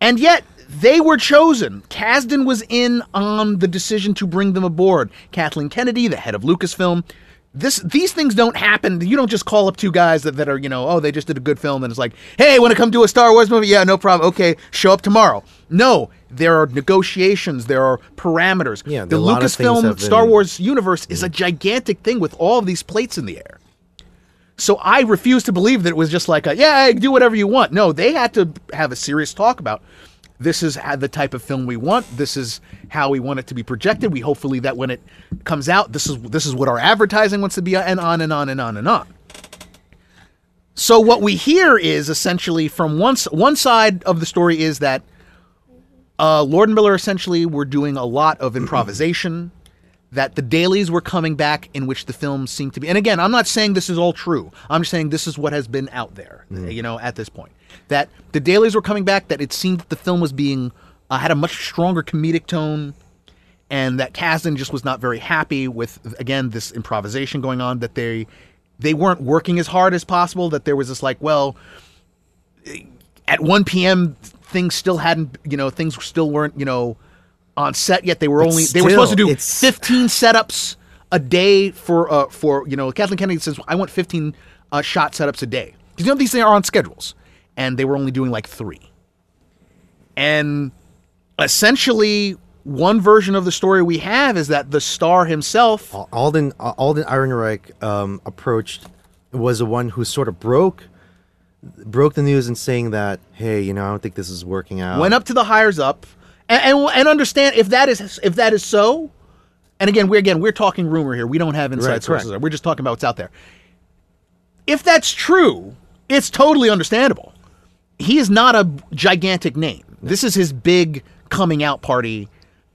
and yet they were chosen. Kasdan was in on the decision to bring them aboard. Kathleen Kennedy, the head of Lucasfilm. This these things don't happen. You don't just call up two guys that, that are, you know, oh, they just did a good film and it's like, hey, want to come do a Star Wars movie? Yeah, no problem. Okay, show up tomorrow. No, there are negotiations, there are parameters. Yeah, the a lot of things Lucasfilm Star been- Wars universe is a gigantic thing with all of these plates in the air. So I refuse to believe that it was just like a yeah, do whatever you want. No, they had to have a serious talk about this is the type of film we want. This is how we want it to be projected. We hopefully that when it comes out, this is this is what our advertising wants to be, and on and on and on and on. So what we hear is essentially from one one side of the story is that uh, Lord and Miller essentially were doing a lot of improvisation. that the dailies were coming back in which the film seemed to be. And again, I'm not saying this is all true. I'm just saying this is what has been out there, you know, at this point. That the dailies were coming back, that it seemed that the film was being, uh, had a much stronger comedic tone, and that Kasdan just was not very happy with, again, this improvisation going on, that they, they weren't working as hard as possible, that there was this like, well, at 1 p.m. things still hadn't, you know, things still weren't, you know, on set yet. They were only they were supposed to do it's- 15 setups a day for uh for you know Kathleen Kennedy says I want 15 uh, shot setups a day because you know these things are on schedules and they were only doing like three. And essentially, one version of the story we have is that the star himself. Alden uh, Alden Ehrenreich um, approached was the one who sort of broke broke the news and saying that, hey, you know, I don't think this is working out. went up to the hires up, and, and and understand if that is if that is so. And again, we're again we're talking rumor here. We don't have inside Right, correct. sources. We're just talking about what's out there. If that's true, it's totally understandable. He is not a gigantic name. This is his big coming out party,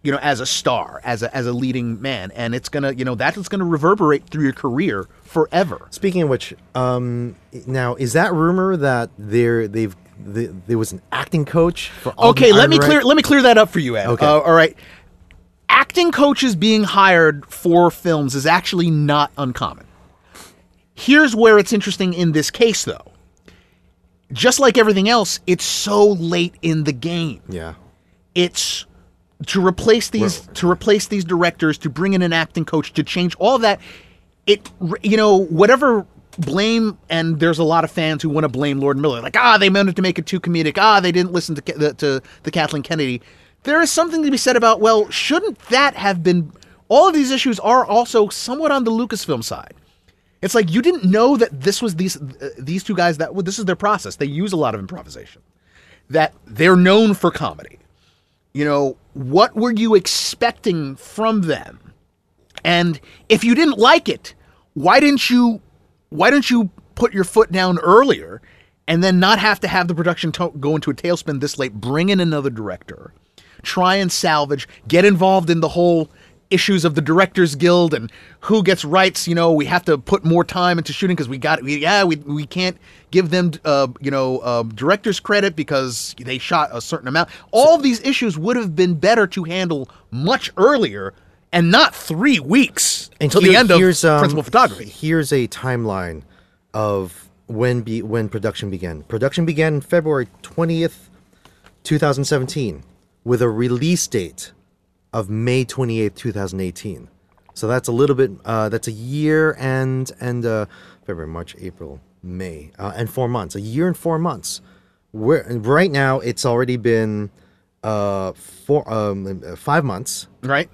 you know, as a star, as a as a leading man, and it's gonna, you know, that is gonna reverberate through your career forever. Speaking of which, um, now is that rumor that there they've the, there was an acting coach for all Okay, let me clear let me clear that up for you, Ed. Okay. Uh, all right. Acting coaches being hired for films is actually not uncommon. Here's where it's interesting in this case though. Just like everything else, it's so late in the game. Yeah. It's to replace these to replace these directors, to bring in an acting coach, to change all that. It you know whatever blame and there's a lot of fans who want to blame Lord Miller, like ah they wanted to make it too comedic, ah they didn't listen to the, to the Kathleen Kennedy. There is something to be said about well, shouldn't that have been? All of these issues are also somewhat on the Lucasfilm side. It's like you didn't know that this was these uh, these two guys that well, this is their process. They use a lot of improvisation. That they're known for comedy. You know, what were you expecting from them? And if you didn't like it, why didn't you why didn't you put your foot down earlier and then not have to have the production to- go into a tailspin this late, bring in another director, try and salvage, get involved in the whole issues of the directors guild and who gets rights, you know, we have to put more time into shooting because we got we, yeah, we we can't give them uh, you know, uh, directors credit because they shot a certain amount. All of these issues would have been better to handle much earlier and not 3 weeks until the end of here's, um, principal photography. Here's a timeline of when be when production began. Production began February twentieth, two thousand seventeen, with a release date of May twenty eighth, two thousand eighteen. So that's a little bit. Uh, that's a year and and uh, February, March, April, May, uh, and four months. A year and four months. Where right now it's already been uh, four um, five months. Right?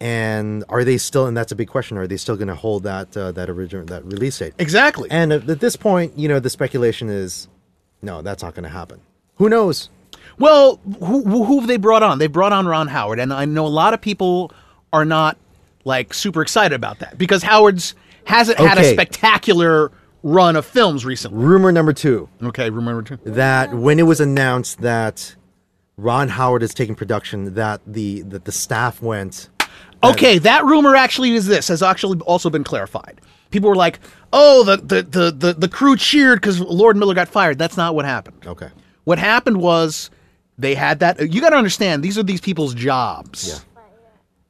And are they still? And that's a big question. Are they still going to hold that uh, that original that release date? Exactly. And at, at this point, you know, the speculation is, no, that's not going to happen. Who knows? Well, who, who have they brought on? They brought on Ron Howard, and I know a lot of people are not like super excited about that because Howard's hasn't had a Okay. spectacular run of films recently. Rumor number two Okay, remember to that when it was announced that Ron Howard is taking production, that the that the staff went. Okay, that rumor actually is this has actually also been clarified. People were like, "Oh, the the the the, the crew cheered because Lord Miller got fired." That's not what happened. Okay. What happened was they had that. You got to understand, these are these people's jobs. Yeah.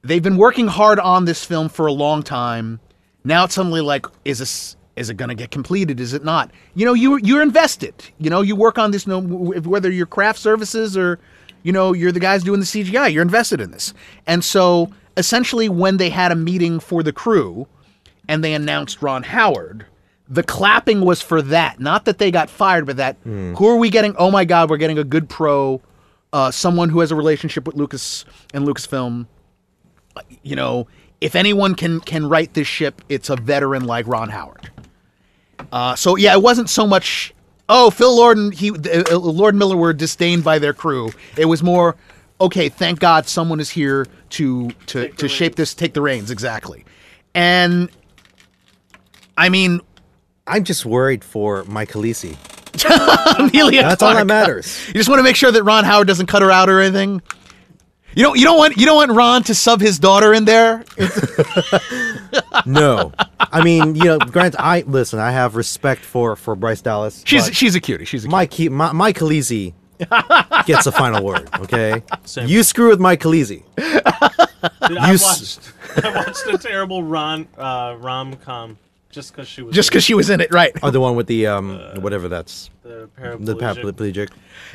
They've been working hard on this film for a long time. Now it's suddenly like, is this is it going to get completed? Is it not? You know, you you're invested. You know, you work on this. No, whether you're craft services or, you know, you're the guys doing the CGI. You're invested in this, and so essentially, when they had a meeting for the crew, and they announced Ron Howard. The clapping was for that, not that they got fired, but that hmm. who are we getting? Oh my God, we're getting a good pro, uh, someone who has a relationship with Lucas and Lucasfilm. You know, if anyone can can write this ship, it's a veteran like Ron Howard. Uh, so yeah, it wasn't so much. Oh, Phil Lord and he, uh, Lord Miller were disdained by their crew. It was more, okay, thank God someone is here to to to shape this, take the reins exactly. And I mean, I'm just worried for Mike Khaleesi. Amelia [laughs] That's all that matters. You just want to make sure that Ron Howard doesn't cut her out or anything. You don't. You don't want. You don't want Ron to sub his daughter in there. [laughs] No, I mean, you know, Grant. I listen. I have respect for for Bryce Dallas. She's she's a cutie. She's a cutie. Mike Ke- my, Mike Khaleesi [laughs] gets the final word. Okay, Same. you screw with Mike Khaleesi. Dude, I You s- watched. I watched a terrible ron uh, rom com just because she was just because she was in it, right? Oh, the one with the um, whatever that's the the paraplegic. paraplegic.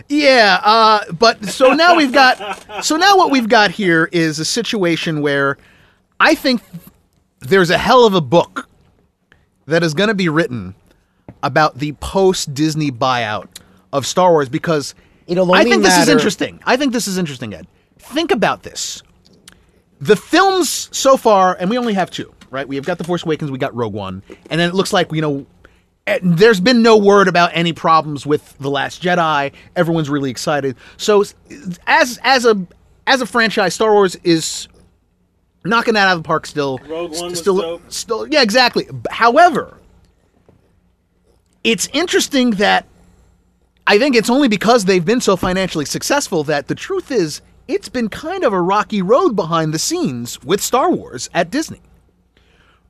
Yeah, uh, but so now we've got so now what we've got here is a situation where I think there's a hell of a book that is going to be written about the post Disney buyout of Star Wars because It'll only I only think this is interesting. I think this is interesting, Ed. Think about this. The films so far, and we only have two, right? We have got The Force Awakens, we got Rogue One, and then it looks like you know eh, there's been no word about any problems with the Last Jedi. Everyone's really excited. So as as a as a franchise, Star Wars is knocking that out of the park. Still, Rogue One was still, still, yeah, exactly. However, it's interesting that I think it's only because they've been so financially successful that the truth is it's been kind of a rocky road behind the scenes with Star Wars at Disney.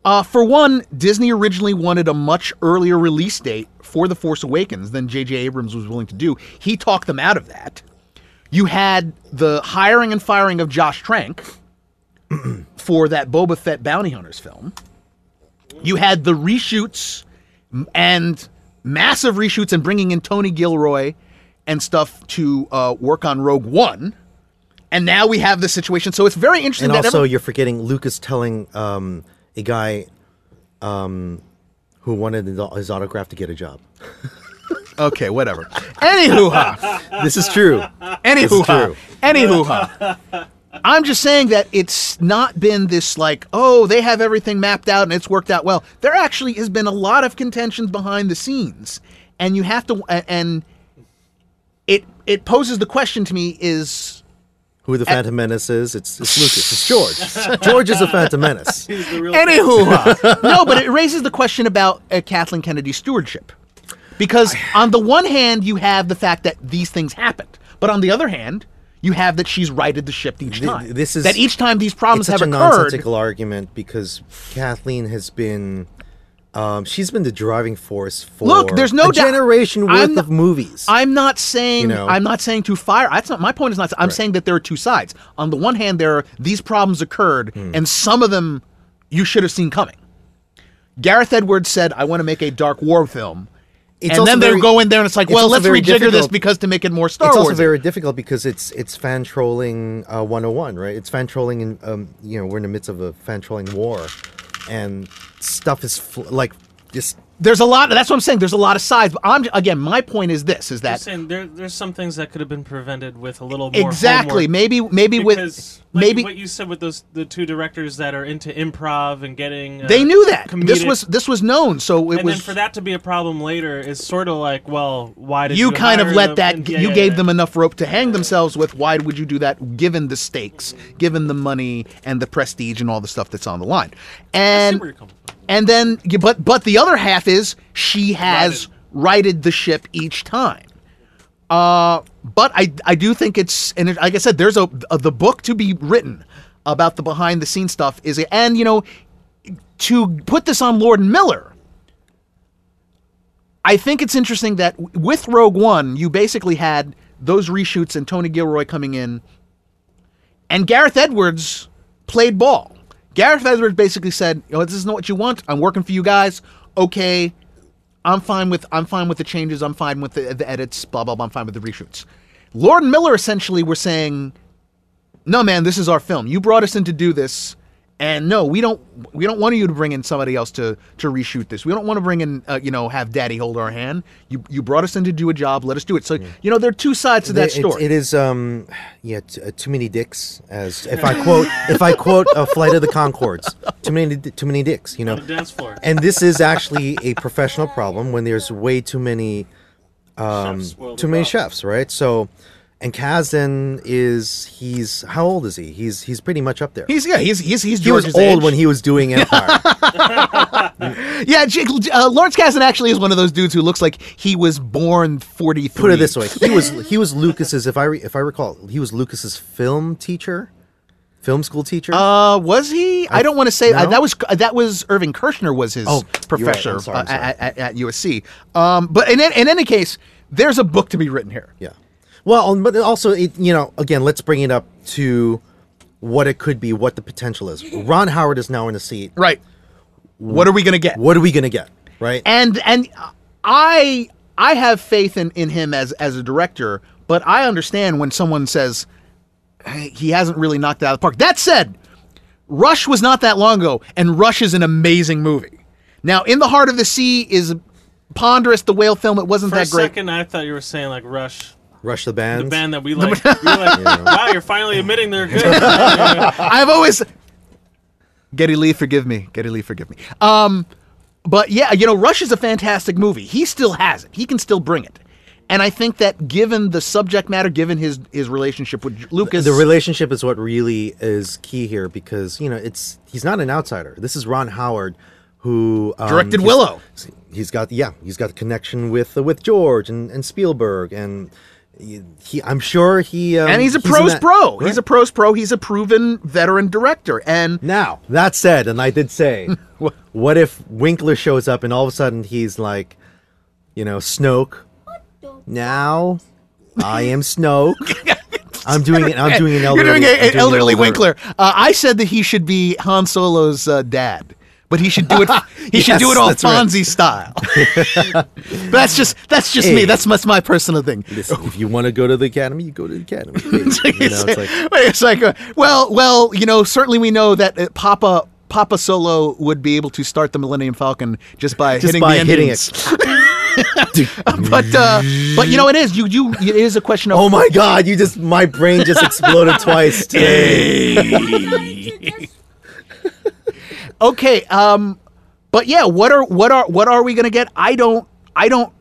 Uh, for one, Disney originally wanted a much earlier release date for The Force Awakens than J.J. Abrams was willing to do. He talked them out of that. You had the hiring and firing of Josh Trank [clears throat] for that Boba Fett bounty hunters film. You had the reshoots and massive reshoots and bringing in Tony Gilroy and stuff to uh, work on Rogue One. And now we have this situation. So it's very interesting And that also, every- you're forgetting Lucas telling um, a guy um, who wanted his autograph to get a job. [laughs] Okay, whatever. Anywho, ha. [laughs] This is true. Anywho, ha. true. Anywho, ha. I'm just saying that it's not been this like, oh, they have everything mapped out and it's worked out well. There actually has been a lot of contentions behind the scenes, and you have to, and it it poses the question to me: is Who the Phantom Menace is? It's, it's Lucas. It's George. [laughs] George is the Phantom Menace. [laughs] He's the real Anywho, [laughs] no, but it raises the question about uh, Kathleen Kennedy's stewardship. Because on the one hand, you have the fact that these things happened, but on the other hand, you have that she's righted the ship each Th- time. this is- that each time these problems it's such have a occurred. nonsensical argument because Kathleen has been. Um, she's been the driving force for Look, there's no generation worth I'm- of movies. I'm not saying You know? I'm not saying to fire. That's not my point. Is not. I'm saying that there are two sides. On the one hand, there are these problems occurred, Hmm. and some of them you should have seen coming. Gareth Edwards said, "I want to make a Dark War film." It's and then they go in there and it's like, it's well, let's rejigger this because to make it more Star it's Wars. also very difficult because it's it's fan trolling uh, 101, right? It's fan trolling, and um, you know we're in the midst of a fan trolling war, and stuff is fl- like just there's a lot. That's what I'm saying. There's a lot of sides. But I'm again, my point is this: is that saying there, there's some things that could have been prevented with a little more exactly maybe maybe because with like maybe what you said with those the two directors that are into improv and getting uh, they knew that this was this was known. So it and was then for that to be a problem later is sort of like well why did you you, kind of let them? that And- yeah, you yeah, gave yeah. them enough rope to hang themselves with why would you do that given the stakes given the money and the prestige and all the stuff that's on the line I see and where you're coming from. and then but but the other half is she has righted the ship each time uh but i i do think it's and it, like i said there's a, a the book to be written about the behind the scenes stuff is and you know to put this on lord miller I think it's interesting that with Rogue One, you basically had those reshoots and Tony Gilroy coming in, and Gareth Edwards played ball. Gareth Edwards basically said, "You know, this isn't what you want. I'm working for you guys. Okay, I'm fine with I'm fine with the changes. I'm fine with the, the edits. Blah blah blah. I'm fine with the reshoots." Lord and Miller essentially were saying, "No, man, this is our film. You brought us in to do this." And no, we don't. We don't want you to bring in somebody else to to reshoot this. We don't want to bring in, uh, you know, have Daddy hold our hand. You you brought us in to do a job. Let us do it. So you know, there are two sides to that It- story. it is um yeah t- uh, too many dicks as if I quote [laughs] if I quote a flight of the Conchords too many too many dicks you know dance floor. and this is actually a professional problem when there's way too many um, Chefs spoil the too many broth. chefs, right? So, and Kasdan is he's how old is he? He's he's pretty much up there. He's yeah. He's he's he's he was old age. when he was doing [laughs] Empire. [laughs] Yeah, uh, Lawrence Kasdan actually is one of those dudes who looks like he was born forty three. Put it this way: he was [laughs] he was Lucas's if I re, if I recall he was Lucas's film teacher, film school teacher. Uh, was he? I, don't want to say uh, that was that was Irving Kershner was his Oh, you're right. professor I'm sorry, I'm uh, sorry. At, at, at USC. Um, but in, in any case, there's a book to be written here. Yeah. Well, um, but also, it, you know, again, let's bring it up to what it could be, what the potential is. Ron Howard is now in the seat. Right. What are we gonna get? What are we going to get? Right? and and I I have faith in, in him as as a director, but I understand when someone says "Hey, he hasn't really knocked it out of the park. That said, Rush was not that long ago, and Rush is an amazing movie. Now, In the Heart of the Sea is ponderous. The whale film, it wasn't For a that great. second, I thought you were saying like Rush, Rush the band. the band. band that we like. you were like, [laughs] wow, you're finally admitting they're good. [laughs] I've always Geddy Lee, forgive me. Geddy Lee, forgive me. Um, but yeah, you know, Rush is a fantastic movie. He still has it. He can still bring it. And I think that given the subject matter, given his his relationship with Lucas, the relationship is what really is key here because you know it's he's not an outsider. This is Ron Howard, who um, Directed he's- Willow. He's got yeah, he's got a connection with uh, with George and, and Spielberg, and he, he I'm sure he um, and he's a in pros that- pro. He's a pros pro. He's a proven veteran director. And Now that said, and I did say, [laughs] what if Winkler shows up and all of a sudden he's like, you know, Snoke. Now I am Snoke. [laughs] I'm doing it. I'm doing an elderly. You're doing an elderly Winkler. Uh, I said that he should be Han Solo's uh, dad, but he should do it. [laughs] He should do it all that's right. Fonzie style. [laughs] But that's just that's just me. Hey. That's that's my personal thing. Listen, if you want to go to the academy, you go to the academy. [laughs] you know, it's like it's like, uh, well, well, you know, certainly we know that uh, Papa Papa Solo would be able to start the Millennium Falcon just by just hitting by the hitting it. but uh, but you know, it is you you. It is a question of Oh my god! You just my brain just exploded twice. Today. Okay um but yeah what are what are what are we gonna get i don't i don't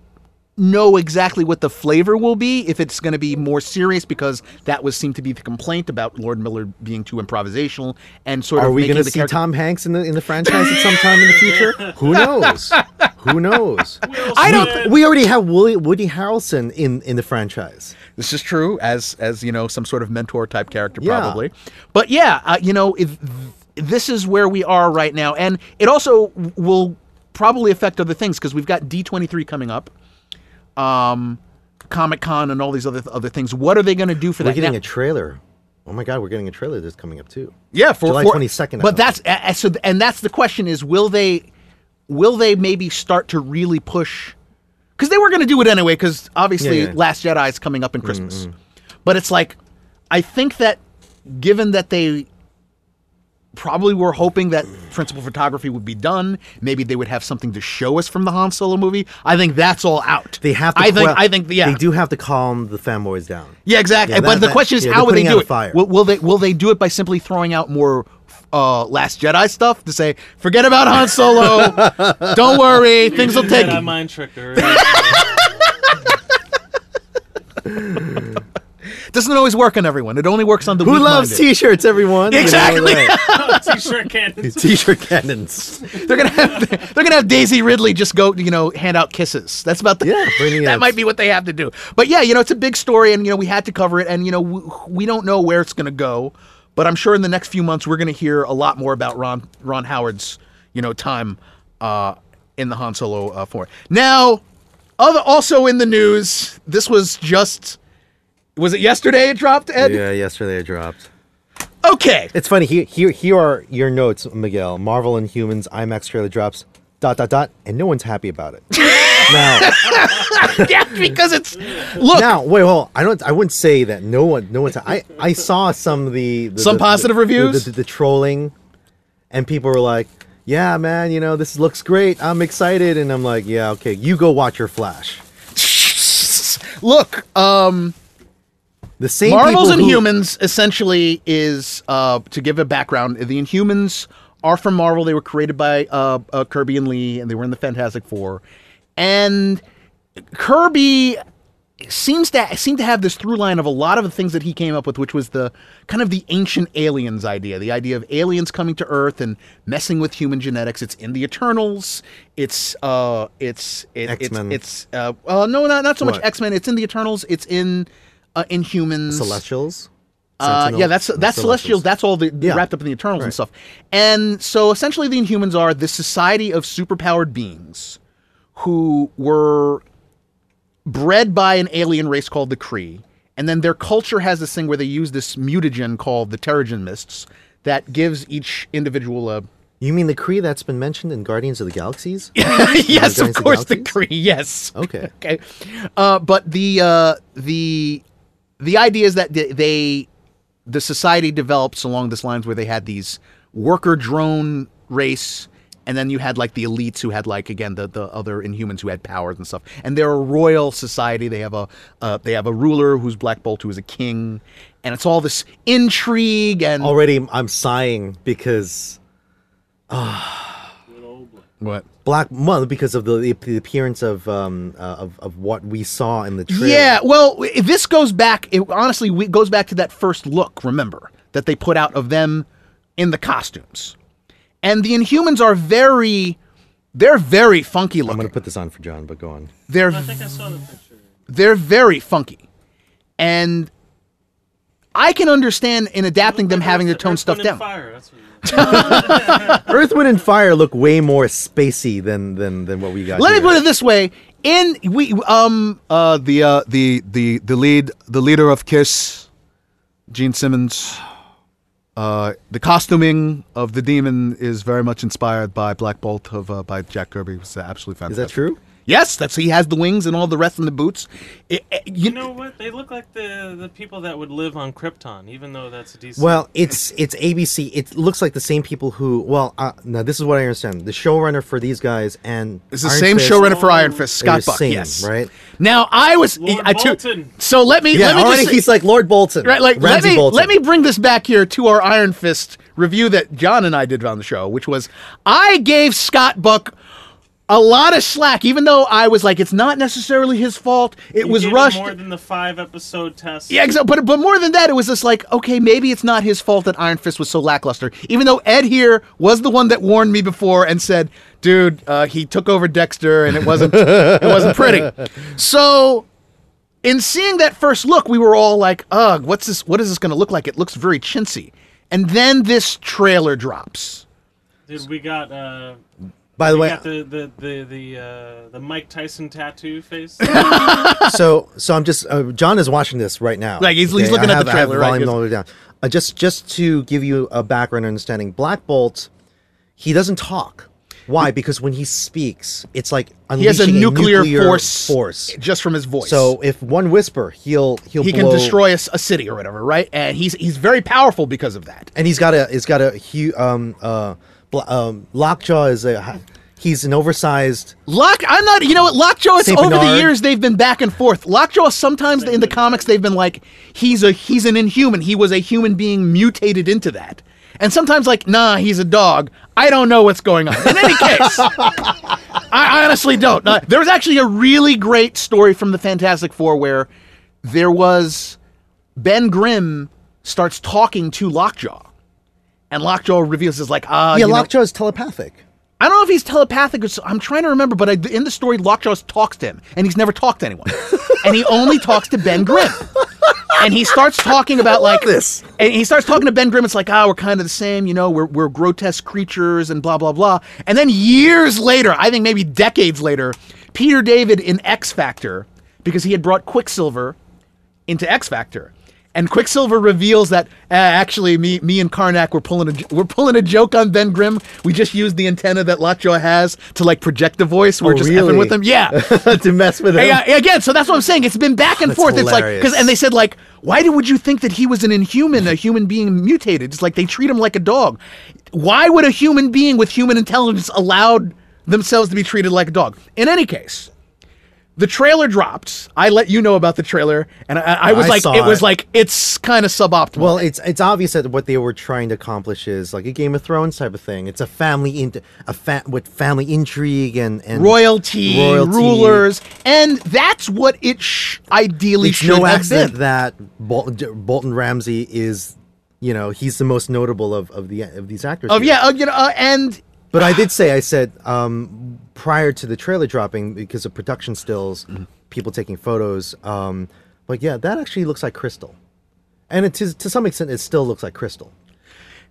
know exactly what the flavor will be if it's going to be more serious because that was seemed to be the complaint about lord miller being too improvisational and sort Are of we going to see character- Tom Hanks in the in the franchise at some time in the future? Who knows? Who knows? [laughs] I don't- We already have Woody, Woody Harrelson in in the franchise. this is true as as you know some sort of mentor type character Yeah. probably but yeah uh, you know if this is where we are right now and it also will probably affect other things because we've got d23 coming up um comic con and all these other other things what are they going to do for that? We're getting Now- a trailer. Oh my god, we're getting a trailer that's coming up too. Yeah, for July for- 22nd, But that's uh, so, and that's the question: is will they, will they maybe start to really push? Because they were going to do it anyway. Because obviously, Yeah, yeah. Last Jedi is coming up in Christmas. But it's like, I think that given that they probably were hoping that principal photography would be done, maybe they would have something to show us from the Han Solo movie. I think that's all out. They have to. I think. quell- I think. Yeah. They do have to calm the fanboys down. Yeah, exactly. Yeah, but the that- question is, yeah, how they're they do it? fire. Will, will they will they do it by simply throwing out more uh, Last Jedi stuff to say, forget about Han Solo, [laughs] don't worry, things will take. Jedi mind tricker. [laughs] [laughs] Doesn't always work on everyone. It only works on the Who loves t-shirts? Everyone. You know, Exactly. [laughs] T-shirt cannon. [laughs] T-shirt cannons. They're gonna have they're gonna have Daisy Ridley just go, you know, hand out kisses. That's about the Yeah, bringing [laughs] that might be what they have to do. But yeah, you know, it's a big story, and you know, we had to cover it, and you know, we, we don't know where it's gonna go, but I'm sure in the next few months we're gonna hear a lot more about Ron Ron Howard's, you know, time uh, in the Han Solo uh, form. Now, other also in the news, this was just. Was it yesterday it dropped, Ed? Yeah, yesterday it dropped. Okay. It's funny. Here, here, here are your notes, Miguel. Marvel Inhumans IMAX trailer drops. Dot dot dot, and no one's happy about it. [laughs] now, [laughs] yeah, because it's look. now, wait, hold. on. I don't. I wouldn't say that no one, no one's. I, I saw some of the, the Some the- positive the- reviews? the, the, the trolling, and people were like, "Yeah, man, you know this looks great. I'm excited," and I'm like, "Yeah, okay, you go watch your Flash." [laughs] Look, um, The same Marvels people who- Inhumans essentially is uh, to give a background. The Inhumans are from Marvel. They were created by uh, uh, Kirby and Lee, and they were in the Fantastic Four. And Kirby seems to seem to have this through line of a lot of the things that he came up with, which was the kind of the ancient aliens idea, the idea of aliens coming to Earth and messing with human genetics. It's in the Eternals. It's uh, it's it, X-Men. It's, it's uh, uh, no, not not so much X Men. It's in the Eternals. It's in uh, Inhumans. Celestials. Uh, yeah, that's that's Celestials. That's all the Yeah. wrapped up in the Eternals and stuff. And so essentially, the Inhumans are the society of superpowered beings who were bred by an alien race called the Kree, and then their culture has this thing where they use this mutagen called the Terrigen Mists that gives each individual a You mean the Kree that's been mentioned in Guardians of the Galaxies? [laughs] yes, of of course, the Galaxies? Kree. Yes. Okay. [laughs] Okay. Uh, but the uh, the the idea is that they, the society develops along this lines where they had these worker drone race. And then you had like the elites who had like again the, the other Inhumans who had powers and stuff. And they're a royal society. They have a uh, they have a ruler who's Black Bolt who is a king, and it's all this intrigue and Already, I'm sighing because What? Black well because of the, the appearance of um uh, of of what we saw in the trailer. Yeah, well, i- this goes back. It honestly we, goes back to that first look. Remember that they put out of them in the costumes, and the Inhumans are very, they're very funky I'm gonna put this on for John, but go on. they're I think I saw the picture. they're very funky, and I can understand in adapting them Like having to Earth- tone Earth, stuff Wind, and down. Fire, that's what [laughs] [laughs] Earth, Wind, and Fire look way more spacey than than than what we got. Let me put it this way: in we um uh the uh the the the lead the leader of Kiss, Gene Simmons. Uh, the costuming of the demon is very much inspired by Black Bolt of uh, by Jack Kirby. was absolutely fantastic. Is that true? Yes, that's he has the wings and all the rest in the boots. It- it- you, You know what? They look like the the people that would live on Krypton, even though that's a decent. Well, it's it's ABC. It looks like the same people who. Well, uh, now this is what I understand. The showrunner for these guys and it's the Iron same Fist, showrunner for Iron Fist, Scott Buck. same, yes, right? Now I was Lord I, too- So let me Yeah, let me already just say- he's like Lord Bolton. Right, like Ramsay let me Bolton. let me bring this back here to our Iron Fist review that John and I did on the show, which was I gave Scott Buck a lot of slack, even though I was like, it's not necessarily his fault. It You was gave it rushed. more than the five episode test. yeah, exa- but but more than that, it was just like, okay, maybe it's not his fault that Iron Fist was so lackluster. Even though Ed here was the one that warned me before and said, "Dude, uh, he took over Dexter and it wasn't it wasn't pretty." [laughs] So in seeing that first look, we were all like, "Ugh, what's this? What is this going to look like?" It looks very chintzy. And then this trailer drops. Dude, we got uh, By the we way, got the the the the uh, the Mike Tyson tattoo face. [laughs] so so I'm just uh, John is watching this right now. Like, he's- he's looking I at have- the I have trailer, right? volume He's- all the way down. Uh, just just to give you a background understanding, Black Bolt, he doesn't talk. Why? Because when he speaks, it's like He has a unleashing nuclear, force, force. just from his voice. So if one whisper, he'll he'll he blow, can destroy a city or whatever, right? And he's he's very powerful because of that. and he's got a he's got a huge um uh bl- um Lockjaw is a he's an oversized Lock, I'm not. You know what? Lockjaw. It's Saint over the years they've been back and forth. Lockjaw. Sometimes in the comics they've been like he's a he's an inhuman. He was a human being mutated into that. And sometimes like nah, he's a dog. I don't know what's going on. In any case, [laughs] I honestly don't. Uh, there was actually a really great story from the Fantastic Four where there was Ben Grimm starts talking to Lockjaw, and Lockjaw reveals is like ah yeah Lockjaw is telepathic. I don't know if he's telepathic or so, I'm trying to remember, but I, in the story, Lockjaw talks to him, and he's never talked to anyone, [laughs] and he only talks to Ben Grimm. And he starts talking about like this. and he starts talking to Ben Grimm. It's like, ah, we're kind of the same, you know, we're we're grotesque creatures and blah blah blah. And then years later, I think maybe decades later, Peter David in X Factor, because he had brought Quicksilver into X Factor. And Quicksilver reveals that uh, actually me me and Karnak were pulling a we're pulling a joke on Ben Grimm. We just used the antenna that Lockjaw has to like project the voice. We're Oh, just really? effing with him. Yeah. [laughs] to mess with him. Yeah, again, so that's what I'm saying. It's been back and That's forth. It's like because and they said like, why did, would you think that he was an inhuman, a human being mutated? It's like they treat him like a dog. Why would a human being with human intelligence allowed themselves to be treated like a dog? In any case, the trailer dropped. I let you know about the trailer, and I, I was I like, saw it was like it's kind of suboptimal. Well, it's it's obvious that what they were trying to accomplish is like a Game of Thrones type of thing. It's a family in a fa- with family intrigue and and royalty, royalty. rulers, and that's what it sh- ideally It's should no have been. that Bolton, Bolton Ramsay is, you know, he's the most notable of, of the of these actors. Of here. yeah, uh, you know, uh, and But I did say, I said um, prior to the trailer dropping, because of production stills, Mm-hmm. people taking photos. Um, but yeah, that actually looks like Crystal, and it is to some extent, it still looks like Crystal.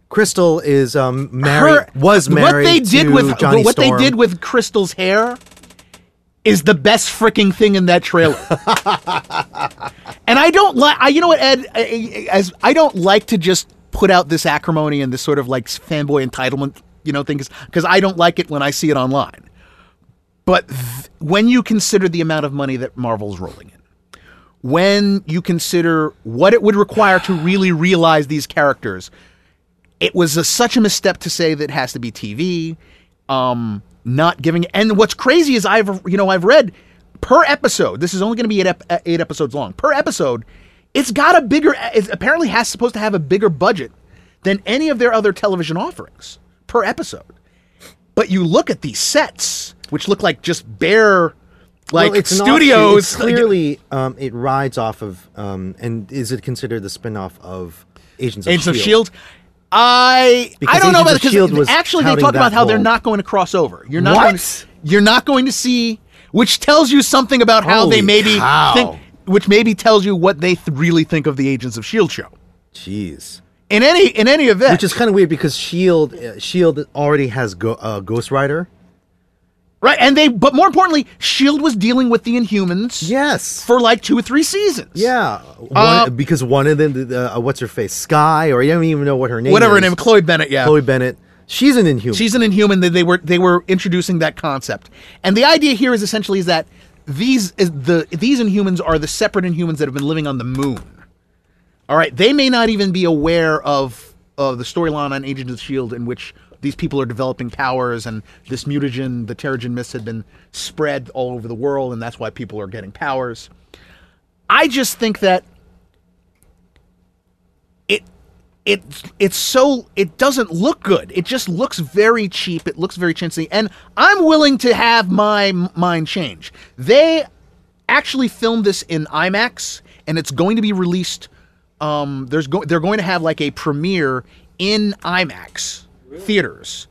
Crystal is um, married, her- was married what they did to with Johnny what Storm. they did with Crystal's hair is the best freaking thing in that trailer. [laughs] and I don't like I you know what Ed I- I- as I don't like to just put out this acrimony and this sort of like fanboy entitlement, you know, things because I don't like it when I see it online. But th- when you consider the amount of money that Marvel's rolling in, when you consider what it would require to really realize these characters, it was a, such a misstep to say that it has to be TV. Um, not giving. And what's crazy is I've you know I've read per episode. This is only going to be eight, ep- eight episodes long. Per episode, it's got a bigger. It apparently has supposed to have a bigger budget than any of their other television offerings per episode. but you look at these sets, which look like just bare, like Well, it's studios. It's [laughs] clearly, um, it rides off of, um, and is it considered the spin-off of Agents of Agents of Shield? Shield. I Because I don't know about S.H.I.E.L.D. because actually they talk about how they're not going to cross over. You're not What? going to, you're not going to see, which tells you something about how they maybe cow. think, which maybe tells you what they th- really think of the Agents of Shield show. Jeez. In any in any event, Which is kind of weird because Shield, uh, Shield already has Go, uh, Ghost Rider. right, and they but more importantly, Shield was dealing with the Inhumans Yes. for like two or three seasons. yeah. One, Uh, because one of them, the, uh, what's her face, Skye, or you don't even know what her name is. whatever her is. name, Chloe Bennet. Yeah, Chloe Bennet. She's an Inhuman. She's an Inhuman. They, they were they were introducing that concept, and the idea here is essentially is that these is the these Inhumans are the separate Inhumans that have been living on the moon. All right, they may not even be aware of of the storyline on Agents of Shield in which these people are developing powers, and this mutagen, the Terrigen mist, had been spread all over the world, and that's why people are getting powers. I just think that it it it's so it doesn't look good. It just looks very cheap. It looks very chintzy, and I'm willing to have my mind change. They actually filmed this in IMAX, and it's going to be released. Um, there's go- they're going to have like a premiere in IMAX theaters.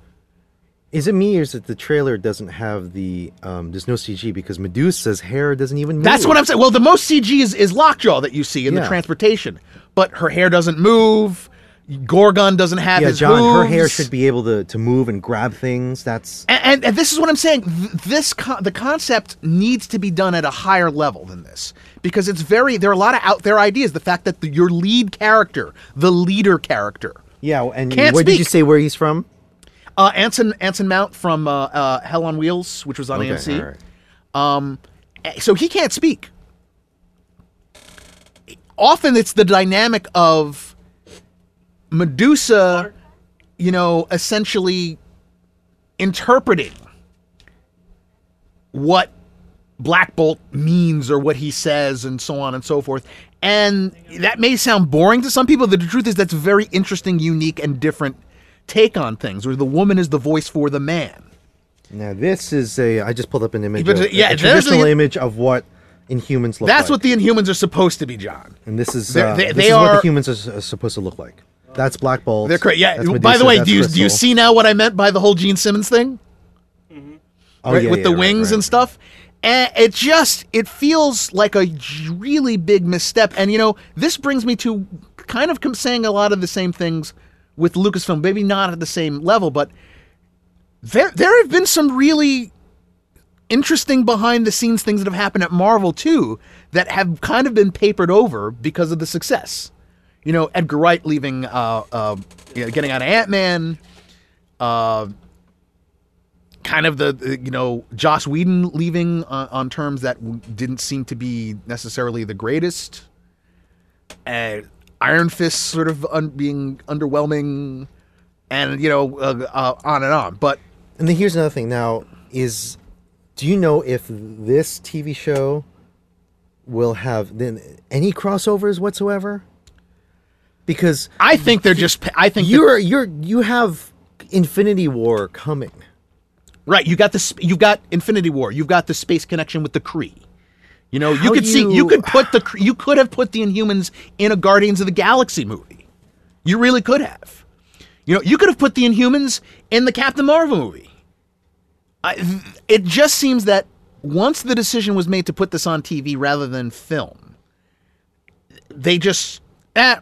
Is it me or is it the trailer doesn't have the um there's no CG because Medusa's hair doesn't even move. That's what I'm saying. Well, the most CG is, is Lockjaw that you see in the transportation, but her hair doesn't move. Gorgon doesn't have Yeah, his John, her hair should be able to, to move and grab things. That's And, and, and this is what I'm saying. Th- This co- the concept needs to be done at a higher level than this because it's very there are a lot of out there ideas. The fact that the, your lead character, the leader character, yeah. And Can't where did you say where he's from? uh, Anson Anson Mount from uh, uh, Hell on Wheels, which was on AMC. all right. Eh, So he can't speak. Often it's the dynamic of Medusa, you know, essentially interpreting what Black Bolt means or what he says and so on and so forth. And that may sound boring to some people. but The truth is that's a very interesting, unique, and different take on things, where the woman is the voice for the man. Now this is a. I just pulled up an image. But, of, uh, yeah, a there's traditional the- image of what Inhumans look That's like. what the Inhumans are supposed to be, John. And this is They're- uh, they- this they is what the humans are, are supposed to look like. That's Black Bolt. They're correct. Yeah. that's by the way, do you do you see now what I meant by the whole Gene Simmons thing? Oh, right, yeah, with yeah, the right, wings right. and stuff. And it just it feels like a really big misstep. And you know, this brings me to kind of saying a lot of the same things with Lucasfilm. Maybe not at the same level, but there there have been some really interesting behind the scenes things that have happened at Marvel too that have kind of been papered over because of the success. You know, Edgar Wright leaving, uh, uh, you know, getting out of Ant Man. Uh, kind of the, the, you know Joss Whedon leaving on, on terms that w- didn't seem to be necessarily the greatest. Uh, Iron Fist sort of un- being underwhelming, and you know uh, uh, on and on. But And then here's another thing. Now, is do you know if this TV show will have then any crossovers whatsoever? Because I think they're just. I think you're you're you have Infinity War coming. Right. You got this. You've got Infinity War. You've got the space connection with the Kree. You know, you How could do see. You you- could put the. You could have put the Inhumans in a Guardians of the Galaxy movie. You really could have. You know, you could have put the Inhumans in the Captain Marvel movie. I, it just seems that once the decision was made to put this on TV rather than film, they just eh,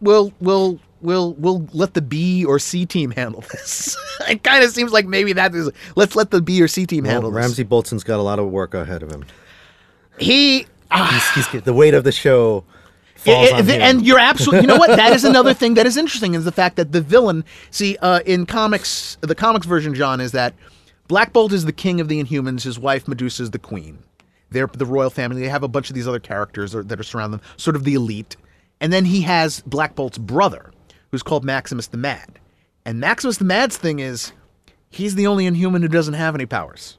we'll we'll we'll we'll let the B or C team handle this. [laughs] it kind of seems like maybe that is let's let the B or C team Well, handle this. Ramsay Bolton's got a lot of work ahead of him. He He's, he's, the weight of the show falls Yeah, on the- and you're absolutely you know what? That is [laughs] another thing that is interesting is the fact that the villain see uh, in comics the comics version john is that black bolt is the king of the inhumans his wife medusa is the queen. They're the royal family. They have a bunch of these other characters that are surrounding them sort of the elite. And then he has black bolt's brother who's called maximus the mad and maximus the mad's thing is he's the only inhuman who doesn't have any powers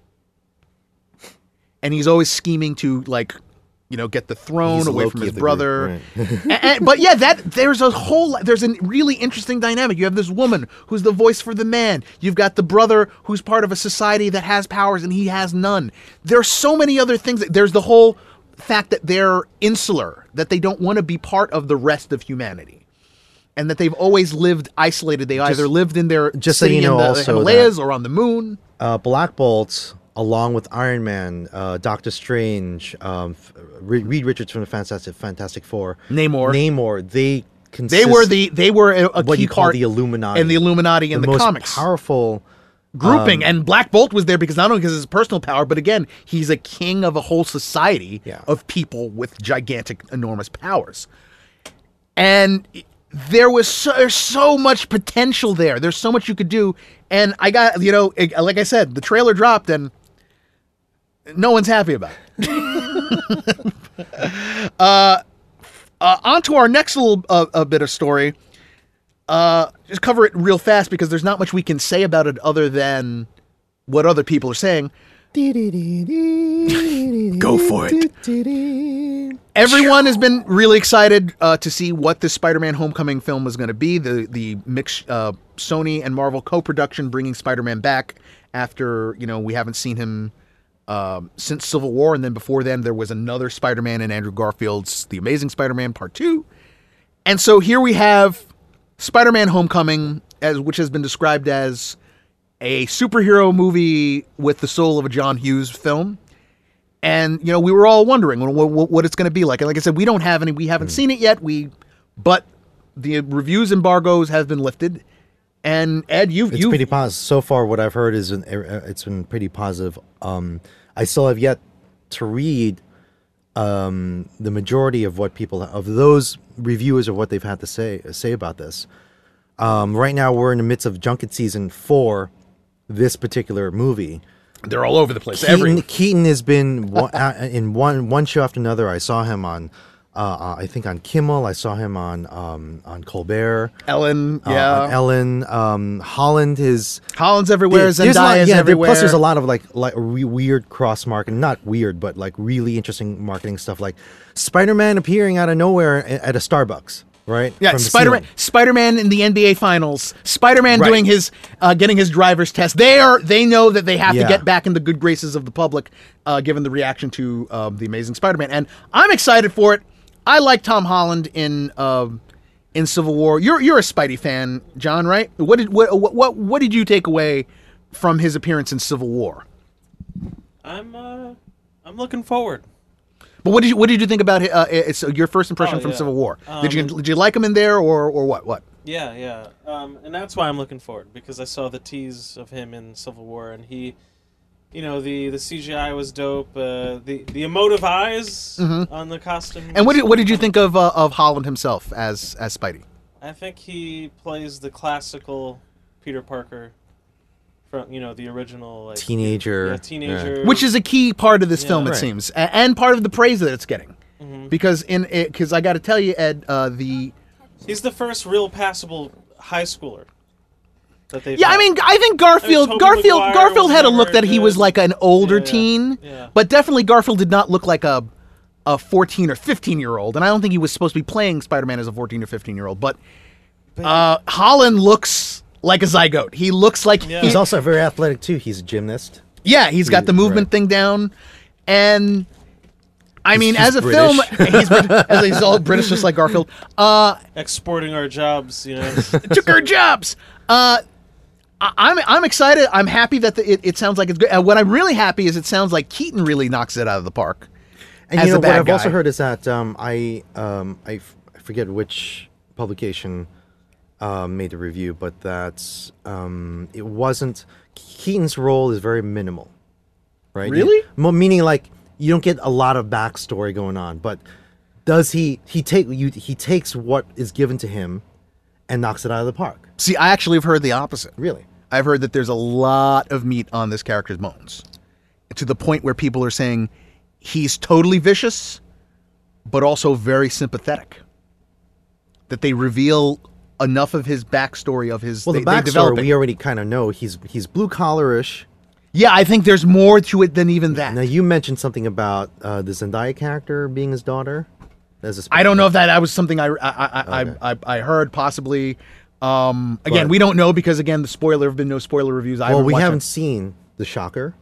and he's always scheming to like you know, get the throne He's away Loki from his brother. group, A- and- but yeah, that there's a whole there's a really interesting dynamic. You have this woman who's the voice for the man. You've got the brother who's part of a society that has powers and he has none. There's so many other things. There's the whole fact that they're insular, that they don't want to be part of the rest of humanity. And that they've always lived isolated. They either lived in their just so you know in the also Himalayas that- or on the moon. uh, Black Bolt, along with Iron Man, uh, Doctor Strange, um, Reed Richards from the Fantastic Fantastic Four, Namor. Namor, they They were the they were a, a what key you call part the Illuminati and the Illuminati in the, most comics. powerful. grouping and Black Bolt was there because not only because of his personal power, but again, he's a king of a whole society Yeah. of people with gigantic, enormous powers. And there was so, there's so much potential there. There's so much you could do. And I got, you know, it- like I said, the trailer dropped and no one's happy about it. [laughs] uh, uh, on to our next little uh, a bit of story uh, just cover it real fast because there's not much we can say about it other than what other people are saying. Go for it. Everyone has been really excited uh, to see what this Spider-Man Homecoming film is going to be. The the mix uh, Sony and Marvel co-production bringing Spider-Man back after you know we haven't seen him um, since Civil War, and then before then there was another Spider-Man in Andrew Garfield's The Amazing Spider-Man Part Two. And so here we have Spider-Man Homecoming, as which has been described as a superhero movie with the soul of a John Hughes film. And you know, we were all wondering what, what, what it's going to be like. And like I said, we don't have any. We haven't seen it yet. We, but the reviews embargoes have been lifted. And Ed, you've It's you pretty positive so far. What I've heard is an, uh, it's been pretty positive. Um, I still have yet to read um, the majority of what people of those reviewers of what they've had to say say about this. Um, right now, we're in the midst of junket season for this particular movie. they're all over the place. Keaton, Every Keaton has been one, [laughs] uh, in one one show after another. I saw him on, uh, uh, I think on Kimmel. I saw him on um, on Colbert. Ellen, uh, yeah, on Ellen. Um, Holland is Holland's everywhere. There- a lot- Zendaya's yeah, there- everywhere. Plus, there's a lot of like like re- weird cross marketing, not weird, but like really interesting marketing stuff, like Spider-Man appearing out of nowhere at a Starbucks, right? Yeah, From the Spider-Man. Spider-Man in the NBA Finals. Spider-Man Right. doing his, uh, getting his driver's test. They are. They know that they have Yeah. to get back in the good graces of the public, uh, given the reaction to um, the Amazing Spider-Man, and I'm excited for it. I like Tom Holland in um, in Civil War. You're you're a Spidey fan, John, right? What did what what what, what did you take away from his appearance in Civil War? I'm uh, I'm looking forward. But what did you what did you think about uh, it's your first impression Oh, from yeah. Civil War? did you Um, did you like him in there or or what what? Yeah, yeah. Um, and that's why I'm looking forward because I saw the tease of him in Civil War, and he, you know, the the CGI was dope. Uh, the the emotive eyes on the costume. Mm-hmm. And what did, what did you think of uh, of Holland himself as as Spidey? I think he plays the classical Peter Parker from you know the original like, Teenager, yeah, teenager, Which is a key part of this Yeah. film, it Right. seems, and part of the praise that it's getting. Mm-hmm. Because in because I got to tell you, Ed, uh, the he's the first real passable high schooler that they. yeah, I mean, I think Garfield Tobey Garfield Maguire Garfield had a look that he was like an older Yeah, yeah. teen, Yeah. but definitely Garfield did not look like a a 14 or 15 year old, and I don't think he was supposed to be playing Spider Man as a 14 or 15 year old, but. Uh, Holland looks like a zygote. He looks like Yeah. He's also very athletic too. He's a gymnast. Yeah, he's got the movement right. thing down, and I mean, he's as a British. film, [laughs] he's, Brit- as he's all British, just like Garfield. Uh, exporting our jobs, you know. [laughs] took our jobs. Uh, I- I'm I'm excited. I'm happy that the, it, it sounds like it's good. And what I'm really happy is it sounds like Keaton really knocks it out of the park. And as you know the what I've also heard is that um, I um, I, f- I forget which publication um, made the review, but that um, it wasn't Keaton's role is very minimal, right? Really? Meaning like you don't get a lot of backstory going on, but does he he take you he takes what is given to him and knocks it out of the park? See, I actually have heard the opposite. Really? I've heard that there's a lot of meat on this character's bones, to the point where people are saying he's totally vicious, but also very sympathetic. That they reveal enough of his backstory of his. Well, they, the backstory we already kind of know. He's he's blue collarish. Yeah, I think there's more to it than even that. Now you mentioned something about uh, the Zendaya character being his daughter. As a I don't know if that, that was something I I I, Okay. I, I, I heard possibly. Um, again, But- we don't know because again, the spoiler have been no spoiler reviews. I Well, haven't we haven't it. seen the Shocker.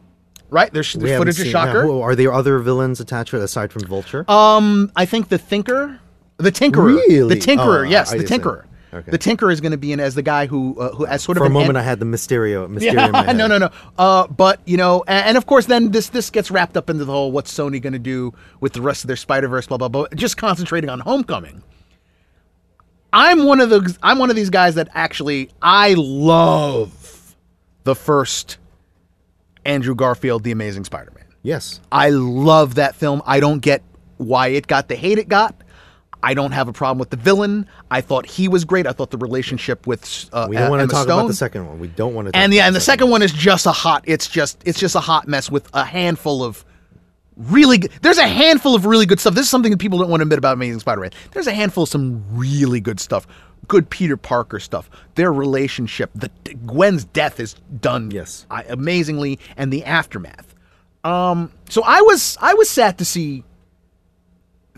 right. There's, there's footage of now, Shocker. are there other villains attached to it aside from Vulture? Um, I think the Thinker, the Tinkerer, Really? the Tinkerer. Oh, yes, the Tinkerer. Okay. The Tinker is going to be in as the guy who uh, who as sort of For a moment, an- I had the Mysterio. [laughs] Mysterio Yeah, [laughs] no, no, no. Uh, but you know, and, and of course, then this this gets wrapped up into the whole what's Sony going to do with the rest of their Spider Verse, blah blah blah. Just concentrating on Homecoming. I'm one of the I'm one of these guys that actually I love the first Andrew Garfield, The Amazing Spider-Man. Yes. I love that film. I don't get why it got the hate it got. I don't have a problem with the villain. I thought he was great. I thought the relationship with uh, We don't want to talk Stone, about the second one. We don't want to. and yeah, and the second one is just a hot. It's just it's just a hot mess with a handful of really. Good, there's a handful of really good stuff. This is something that people don't want to admit about Amazing Spider-Man. There's a handful of some really good stuff. Good Peter Parker stuff. Their relationship. The Gwen's death is done Yes. I- amazingly, and the aftermath. Um, so I was I was sad to see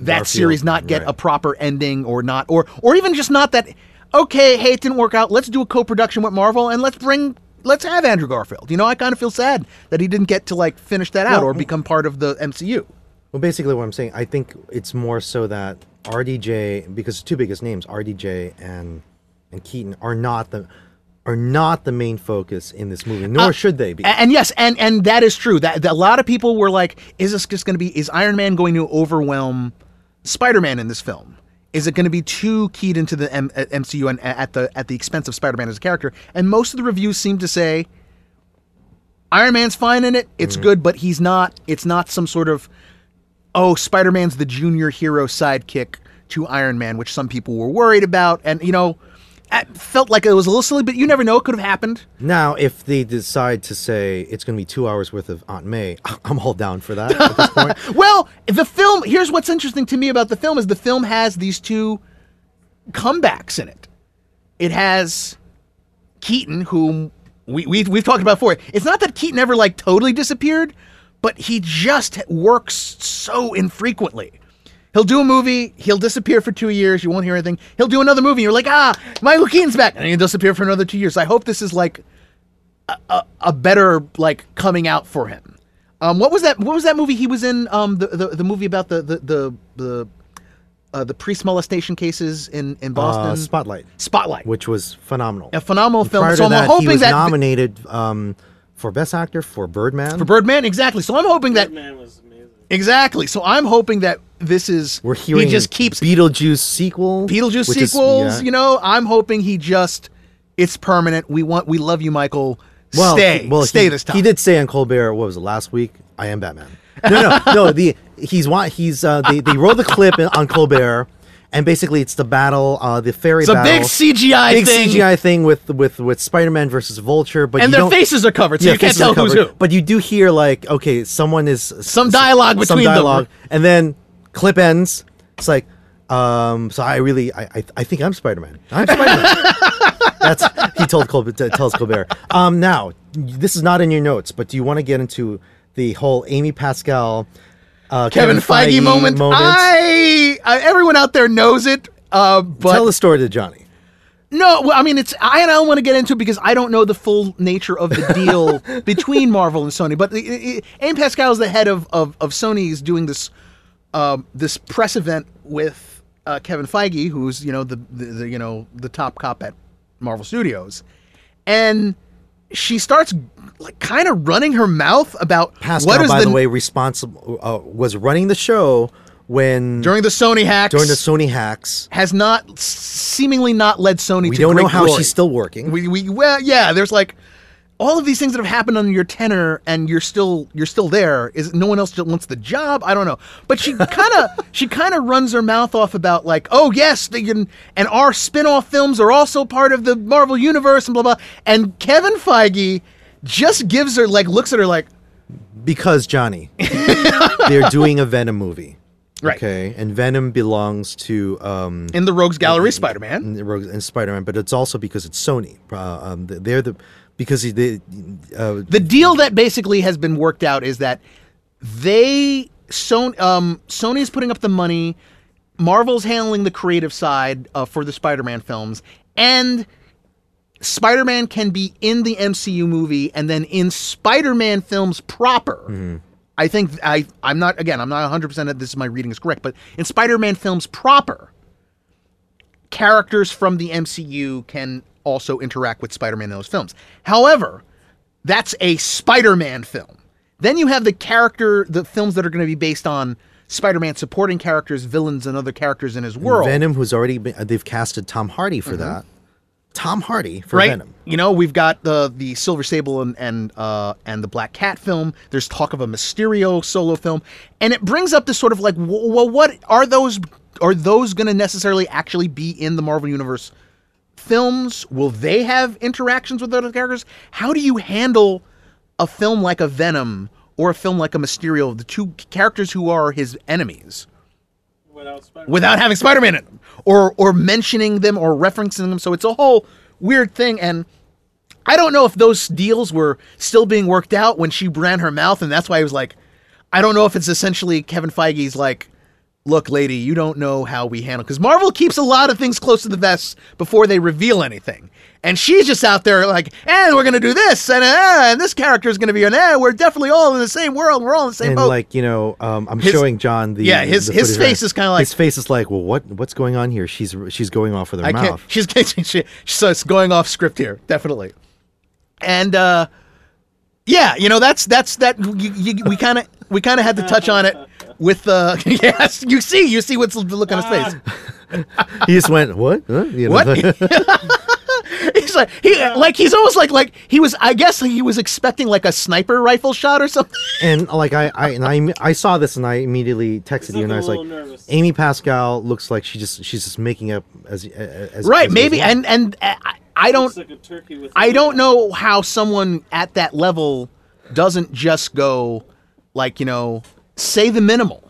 that Garfield, series not get right. a proper ending or not or or even just not that okay hey it didn't work out let's do a co-production with marvel and let's bring let's have andrew garfield you know i kind of feel sad that he didn't get to like finish that out Well, or become part of the mcu Well, basically, what I'm saying, I think it's more so that RDJ, because the two biggest names, RDJ and and Keaton, are not the are not the main focus in this movie, nor uh, should they be. And yes and and that is true that, that a lot of people were like is this just going to be is iron man going to overwhelm spider-man in this film? Is it going to be too keyed into the M- uh, mcu and at the at the expense of spider-man as a character? And most of the reviews seem to say iron man's fine in it it's good but he's not it's not some sort of oh spider-man's the junior hero sidekick to iron man which some people were worried about. And you know it felt like it was a little silly but you never know it could have happened now, if they decide to say it's going to be two hours worth of Aunt May, [laughs] I'm all down for that at this point. [laughs] Well, the film. Here's what's interesting to me about the film is the film has these two comebacks in it. It has Keaton, whom we, we we've talked about before. It's not that Keaton ever like totally disappeared, but he just works so infrequently. He'll do a movie, he'll disappear for two years, you won't hear anything. He'll do another movie, you're like, ah, Michael Keaton's back, and he'll disappear for another two years. I hope this is like a, a, a better like coming out for him. Um, what was that? What was that movie he was in? Um, the the, the movie about the the the the, uh, the priest molestation cases in in Boston. Uh, Spotlight, Spotlight, which was phenomenal. a phenomenal film. Prior so to I'm that, hoping he was that nominated um, for Best Actor for Birdman. for Birdman exactly. So I'm hoping that was amazing. Exactly. So I'm hoping that this is We're hearing he just keeps Beetlejuice sequel. Beetlejuice which is- sequels. yeah. You know, I'm hoping he just it's permanent. We want we love you, Michael. Well, stay, well, stay he, this time. He did say on Colbert, what was it last week? I am Batman. No, no, no. [laughs] The he's wa- he's uh, they they rolled the clip on Colbert, and basically it's the battle, uh, the fairy It's a big CGI big thing. CGI thing with with with Spider-Man versus Vulture, but and their faces are covered, so yeah, you can't tell are who's covered. who. But you do hear like, okay, someone is Some dialogue some between them. dialogue, and then clip ends. It's like, um, so I really, I, I, I think I'm Spider-Man. I'm Spider-Man. [laughs] That's he told Colbert. Tells Colbert. Um, now this is not in your notes, but do you want to get into the whole Amy Pascal, uh, Kevin, Feige, moment. I, I everyone out there knows it. Uh, but Tell the story to Johnny. No, well, I mean it's I and I don't want to get into it because I don't know the full nature of the deal [laughs] between Marvel and Sony. But the, i- i- Amy Pascal is the head of of, of Sony's doing this um, this press event with uh, Kevin Feige, who's you know the, the, the you know the top cop at Marvel Studios, and she starts like kind of running her mouth about Pascal, what is by the, the, way, responsible uh, was running the show when during the Sony hacks during the Sony hacks. has not seemingly not led Sony We to don't know how glory. she's still working. We, we well yeah. There's like all of these things that have happened under your tenure, and you're still you're still there. Is no one else wants the job? I don't know. But she [laughs] kind of she kind of runs her mouth off about like, oh yes, they can, and our spin-off films are also part of the Marvel universe and blah blah. And Kevin Feige just gives her like looks at her like, because Johnny, [laughs] they're doing a Venom movie. Right. Okay, and Venom belongs to um, in the Rogues Gallery Spider-Man. and and Spider-Man, but it's also because it's Sony. Uh, um, they're the because he did. Uh, the deal that basically has been worked out is that they Sony um, Sony's putting up the money, Marvel's handling the creative side uh, for the Spider-Man films, and Spider-Man can be in the MCU movie and then in Spider-Man films proper. I think I I'm not again I'm not 100 percent that this is my reading is correct, but in Spider-Man films proper, characters from the MCU can also interact with Spider-Man in those films. However, that's a Spider-Man film. Then you have the character, the films that are going to be based on Spider-Man supporting characters, villains, and other characters in his world. Venom, who's already been, uh, they've casted Tom Hardy for that. Tom Hardy for right? Venom. You know, we've got the the Silver Sable and and uh, and the Black Cat film. There's talk of a Mysterio solo film, and it brings up this sort of like, well, what are those? Are those going to necessarily actually be in the Marvel universe films? Will they have interactions with other characters? How do you handle a film like a Venom or a film like a Mysterio, the two characters who are his enemies? Without Spider-Man. without having Spider-Man in them, or or mentioning them or referencing them. So it's a whole weird thing, and I don't know if those deals were still being worked out when she ran her mouth, and that's why I was like, I don't know if it's essentially Kevin Feige's like, look, lady, you don't know how we handle because Marvel keeps a lot of things close to the vest before they reveal anything. And she's just out there like, and we're gonna do this, and uh, and this character is gonna be an, eh, we're definitely all in the same world, we're all in the same and boat. like you know, um, I'm His- showing John the Yeah, his- the his face right is kinda like- his face is like, well, what what's going on here? She's she's going off with her I mouth. She's [laughs] getting. She, so it's going off script here, definitely. And uh, yeah, you know that's that's that. You, you, we kind of we kind of had to touch on it with. Uh, [laughs] yes, you see, you see what's the look on his face. [laughs] he just went, what? Huh? You know, What? [laughs] he's like he like he's almost like like he was. I guess he was expecting like a sniper rifle shot or something. and like I I and I I saw this and I immediately texted you and I was like, looking a little nervous. Amy Pascal looks like she just she's just making up as as right? as Maybe and and uh, I, I don't. Like a turkey with I don't know how someone at that level doesn't just go like, you know, say the minimal.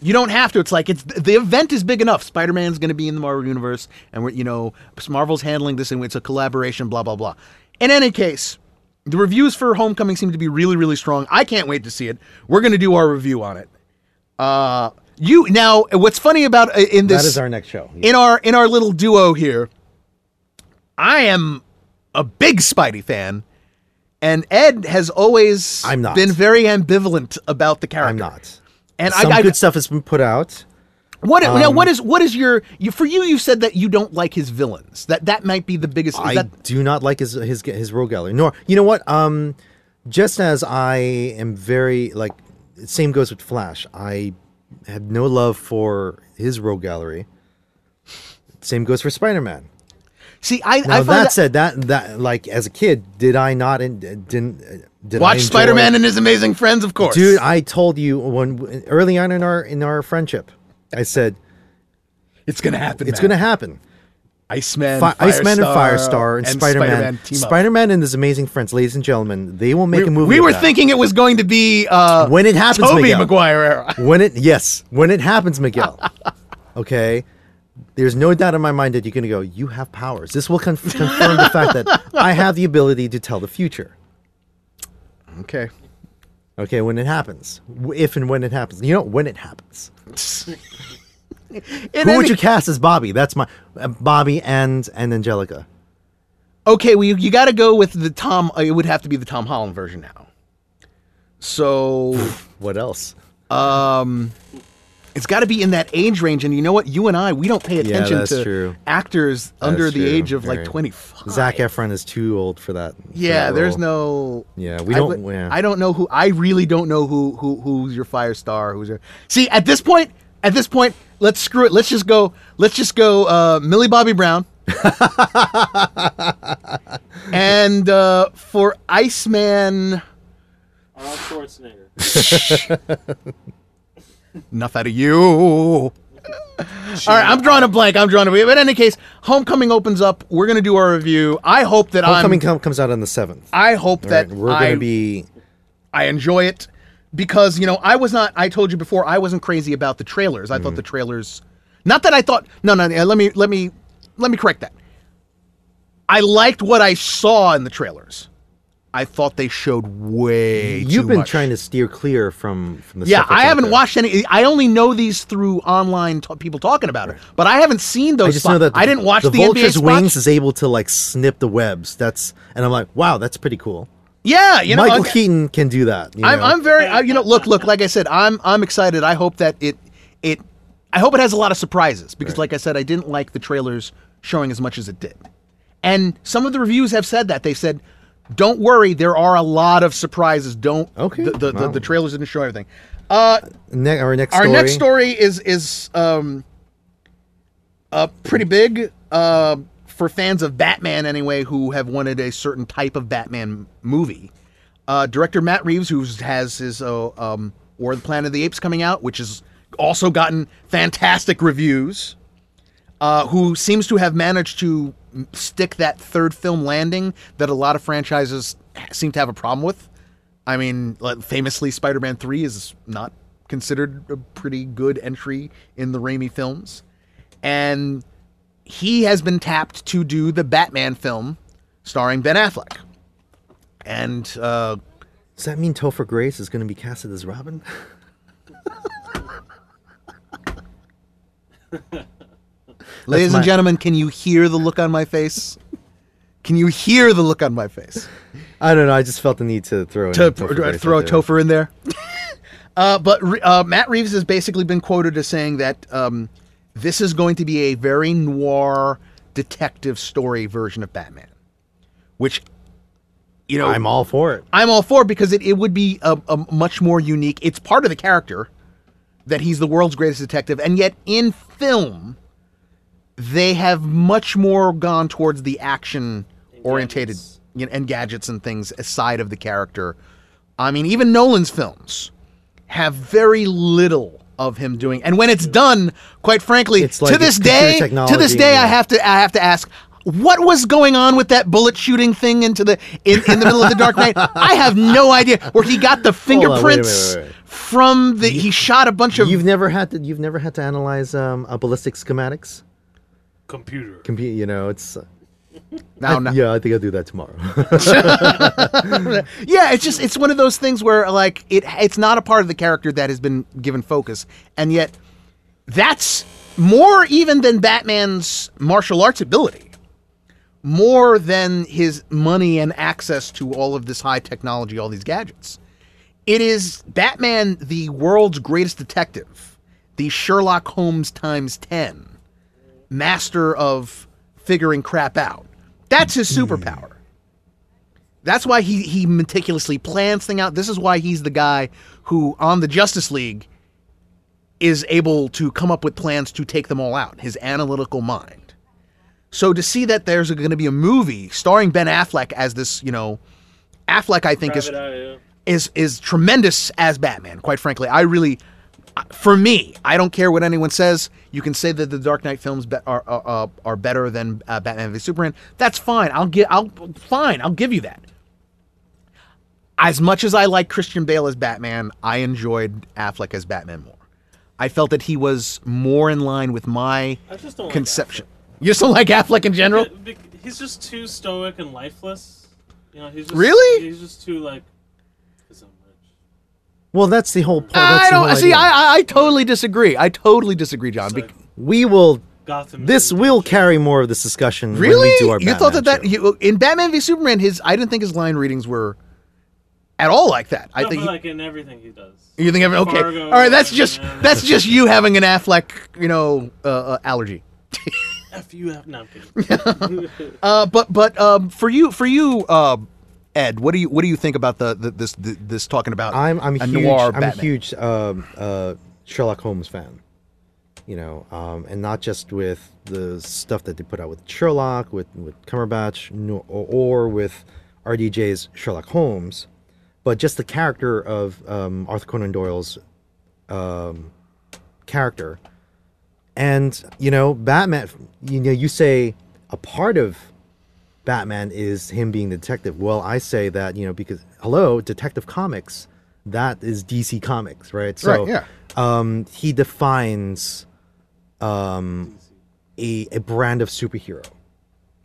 You don't have to. It's like it's the event is big enough. Spider-Man's going to be in the Marvel universe and we're, you know, Marvel's handling this and it's a collaboration blah blah blah. In any case, the reviews for Homecoming seem to be really really strong. I can't wait to see it. We're going to do our review on it. Uh you now what's funny about uh, in this that is our next show. in our in our little duo here, I am a big Spidey fan, and Ed has always I'm not. been very ambivalent about the character. I'm not. And Some I, I good stuff has been put out. what now? What is what is your you for you? You said that you don't like his villains. That that might be the biggest. I that, do not like his his his rogue gallery. Nor you know what? Um, just as I am very like, same goes with Flash. I have no love for his rogue gallery. Same goes for Spider Man. See, I Now I find that, that, said, that that like as a kid, did I not in, didn't uh, did watch enjoy- Spider Man and his amazing friends, of course, Dude, I told you when early on in our in our friendship, I said it's gonna happen. it's man. going to happen. Iceman, Fi- Iceman and Firestar, Firestar and, Spider Man. Spider Man and his amazing friends, ladies and gentlemen, they will make We, a movie. we were that. thinking it was going to be uh, when it happens, Tobey Miguel. Maguire era. When it yes, when it happens, Miguel. [laughs] okay, there's no doubt in my mind that you're going to go. You have powers. This will conf- confirm the fact that I have the ability to tell the future. Okay. Okay, when it happens, W- if and when it happens, you know when it happens. [laughs] In Who would any- you cast as Bobby? That's my uh, Bobby and and Angelica. Okay, well, you, you got to go with the Tom. uh, It would have to be the Tom Holland version now. So, [sighs] What else? um, it's got to be in that age range. And you know what? You and I, we don't pay attention that's to true. actors under That's the true, age of like very. 25. Zac Efron is too old for that. for Yeah, that there's no. Yeah, we I don't- would- yeah. I don't know who. I really don't know who who who's your fire star. Who's your? See, at this point, at this point, let's screw it. Let's just go. Let's just go. Uh, Millie Bobby Brown. [laughs] and uh, for Iceman, Arnold Schwarzenegger. [laughs] [laughs] enough out of you. All right, I'm drawing a blank. I'm drawing a blank. But in any case, Homecoming opens up. We're gonna do our review. I hope that Homecoming I'm. com- comes out on the seventh. I hope that we're gonna be. I enjoy it because you know I was not. I told you before I wasn't crazy about the trailers. I Mm. thought the trailers, not that I thought. No, no. no, Let me let me let me correct that. I liked what I saw in the trailers. I thought they showed way. You've been much. trying to steer clear from from the. Yeah, I haven't watched any. I only know these through online t- people talking about it, but I haven't seen those. I just spots. know that I didn't watch the, the, vulture's NBA spots. wings is able to like snip the webs. That's and I'm like, wow, that's pretty cool. Yeah, you know, Michael I- Keaton can do that. you I'm, know? I'm very, I, you know, look, look, like I said, I'm, I'm excited. I hope that it, it, I hope it has a lot of surprises because, like I said, I didn't like the trailers showing as much as it did, and some of the reviews have said that they said, "Don't worry, there are a lot of surprises. Don't Okay, The the, the, the trailers didn't show everything. Uh, Ne- our next our story. next story is is um, uh, pretty big uh, for fans of Batman anyway, who have wanted a certain type of Batman movie. Uh, director Matt Reeves, who has his uh, um, War of the Planet of the Apes coming out, which has also gotten fantastic reviews, uh, who seems to have managed to stick that third film landing that a lot of franchises seem to have a problem with. I mean, famously, Spider Man 3 is not considered a pretty good entry in the Raimi films. And he has been tapped to do the Batman film starring Ben Affleck. And uh, Does that mean Topher Grace is going to be casted as Robin? [laughs] ladies and gentlemen, can you hear the look on my face? Can you hear the look on my face? I don't know. I just felt the need to throw in to Topher throw a. Topher in there. [laughs] uh, but uh, Matt Reeves has basically been quoted as saying that um, this is going to be a very noir detective story version of Batman, which you know I'm all for it. I'm all for it because it, it would be a, a much more unique. It's part of the character that he's the world's greatest detective, and yet in film, they have much more gone towards the action orientated gadgets. you know, and gadgets and things aside of the character. I mean, even Nolan's films have very little of him doing, and when it's done, quite frankly, It's to this it's day, to this technology, day, I yeah. have to I have to ask. What was going on with that bullet shooting thing into the in, in the middle of the Dark Knight? [laughs] I have no idea. Where he got the Hold on, wait a fingerprints wait, wait. from the he shot a bunch of You've never had to. You've never had to analyze um, a ballistic schematics. Computer. Compu- You know, it's. uh, now, now- Yeah, I think I'll do that tomorrow. [laughs] yeah, it's just it's one of those things where like it it's not a part of the character that has been given focus, and yet that's more even than Batman's martial arts ability, more than his money and access to all of this high technology, all these gadgets. It is Batman, the world's greatest detective, the Sherlock Holmes times ten, master of figuring crap out. That's his hmm. superpower. That's why he he meticulously plans thing out. This is why he's the guy who on the Justice League is able to come up with plans to take them all out. His analytical mind. So to see that there's going to be a movie starring Ben Affleck as this, you know, Affleck I think is Eye, yeah. is is tremendous as Batman. Quite frankly, I really, for me, I don't care what anyone says. You can say that the Dark Knight films be- are are, uh, are better than uh, Batman v Superman. That's fine. I'll get. I'll fine. I'll give you that. As much as I like Christian Bale as Batman, I enjoyed Affleck as Batman more. I felt that he was more in line with my don't like conception. you just don't like Affleck in general? He's just too stoic and lifeless. You know, he's just Really? He's just too like. 'Cause I'm rich. well, that's the whole point. I don't whole see. I, I I totally disagree. I totally disagree, John. It's we will. Gotham. This will carry more of this discussion Really? when we do our. you thought that that you, in Batman v Superman, his I didn't think his line readings were at all like that. I think but he- like in everything he does. you think of okay. Fargo, all right, that's just that's just you having an Affleck, you know, uh, uh, allergy. F you have no I'm kidding. [laughs] Uh, but but um, for you for you, uh, Ed, what do you what do you think about the, the this the, this talking about I'm I'm a huge. I'm Batman? a huge um, uh, Sherlock Holmes fan. You know, um, and not just with the stuff that they put out with Sherlock, with with Cumberbatch, or, or with RDJ's Sherlock Holmes, but just the character of um, Arthur Conan Doyle's um, character. And you know, Batman. You know, you say a part of Batman is him being the detective. Well, I say that you know because hello, Detective Comics, that is DC Comics, right? So, Right, yeah. um, he defines um, a a brand of superhero.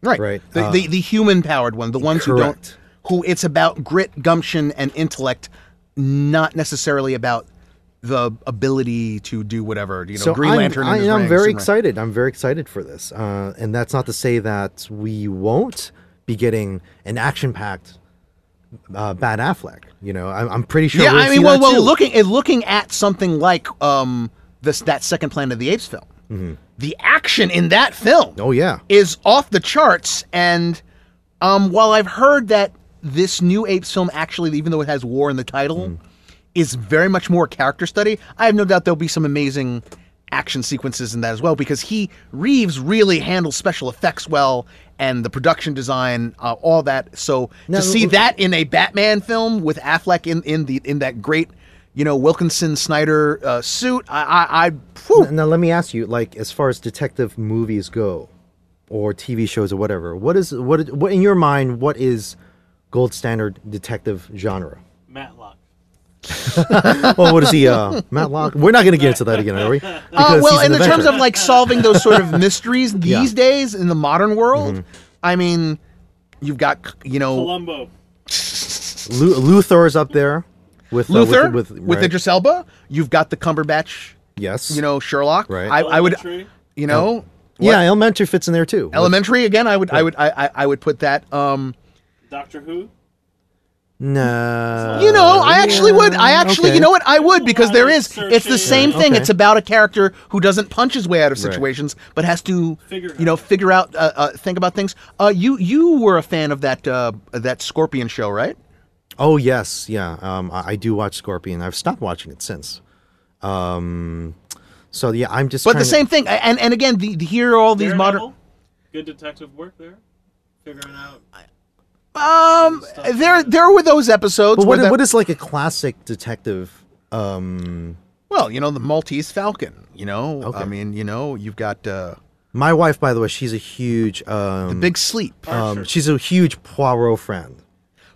right right, the, uh, the the human powered one, the ones who don't who it's about grit, gumption, and intellect, not necessarily about the ability to do whatever. You know, Green I'm, Lantern. I, and his am very excited. I'm very excited for this, uh, and that's not to say that we won't be getting an action-packed uh, Bad Affleck. You know, I'm, I'm pretty sure. Yeah, we'll I mean, well, well, too. looking at looking at something like um this that second Planet of the Apes film, the action in that film Mm-hmm. Oh yeah, is off the charts. And um, while I've heard that this new Apes film actually, even though it has war in the title, Mm. Is very much more character study, I have no doubt there'll be some amazing action sequences in that as well because he Reeves really handles special effects well and the production design, uh, all that. So Now, to see w- that in a Batman film with Affleck in in the in that great. You know Wilkinson Snyder uh, suit. I, I, I whew, now let me ask you, like, as far as detective movies go, or TV shows or whatever, what is what what in your mind? What is gold standard detective genre? Matlock. Well, what is he? Uh, Matlock. We're not going to get into that again, are we? Uh, well, in an the terms of like solving those sort of [laughs] mysteries these Yeah. Mm-hmm. days in the modern world, I mean, you've got you know Columbo. Lu- Luther's up there with uh, Luther with, with, with, right. Idris Elba. You've got the Cumberbatch, Yes, you know Sherlock. Right. I, I would, you know, Yeah, Elementary fits in there too. Elementary again. I would, I would, I, I, I would put that. Um, Doctor Who. No. you know, I actually would. I actually, okay. you know what? I would because there is. It's the same thing. Okay. It's about a character who doesn't punch his way out of Right. situations, but has to, Figure it you know, out. figure out, uh, uh, think about things. Uh, you, you were a fan of that, uh, that Scorpion show, right? Oh yes, yeah. Um, I, I do watch Scorpion. I've stopped watching it since. Um, so yeah, I'm just. But trying the to- same thing, and and again, the, the here are all these modern. Good detective work there. Figuring out. Um, there there were those episodes. But where what, the- what is like a classic detective? Um, well, you know, the Maltese Falcon. You know, Okay. I mean, you know, you've got uh, my wife, by the way, she's a huge. Um, Big Sleep. um, she's a huge Poirot friend.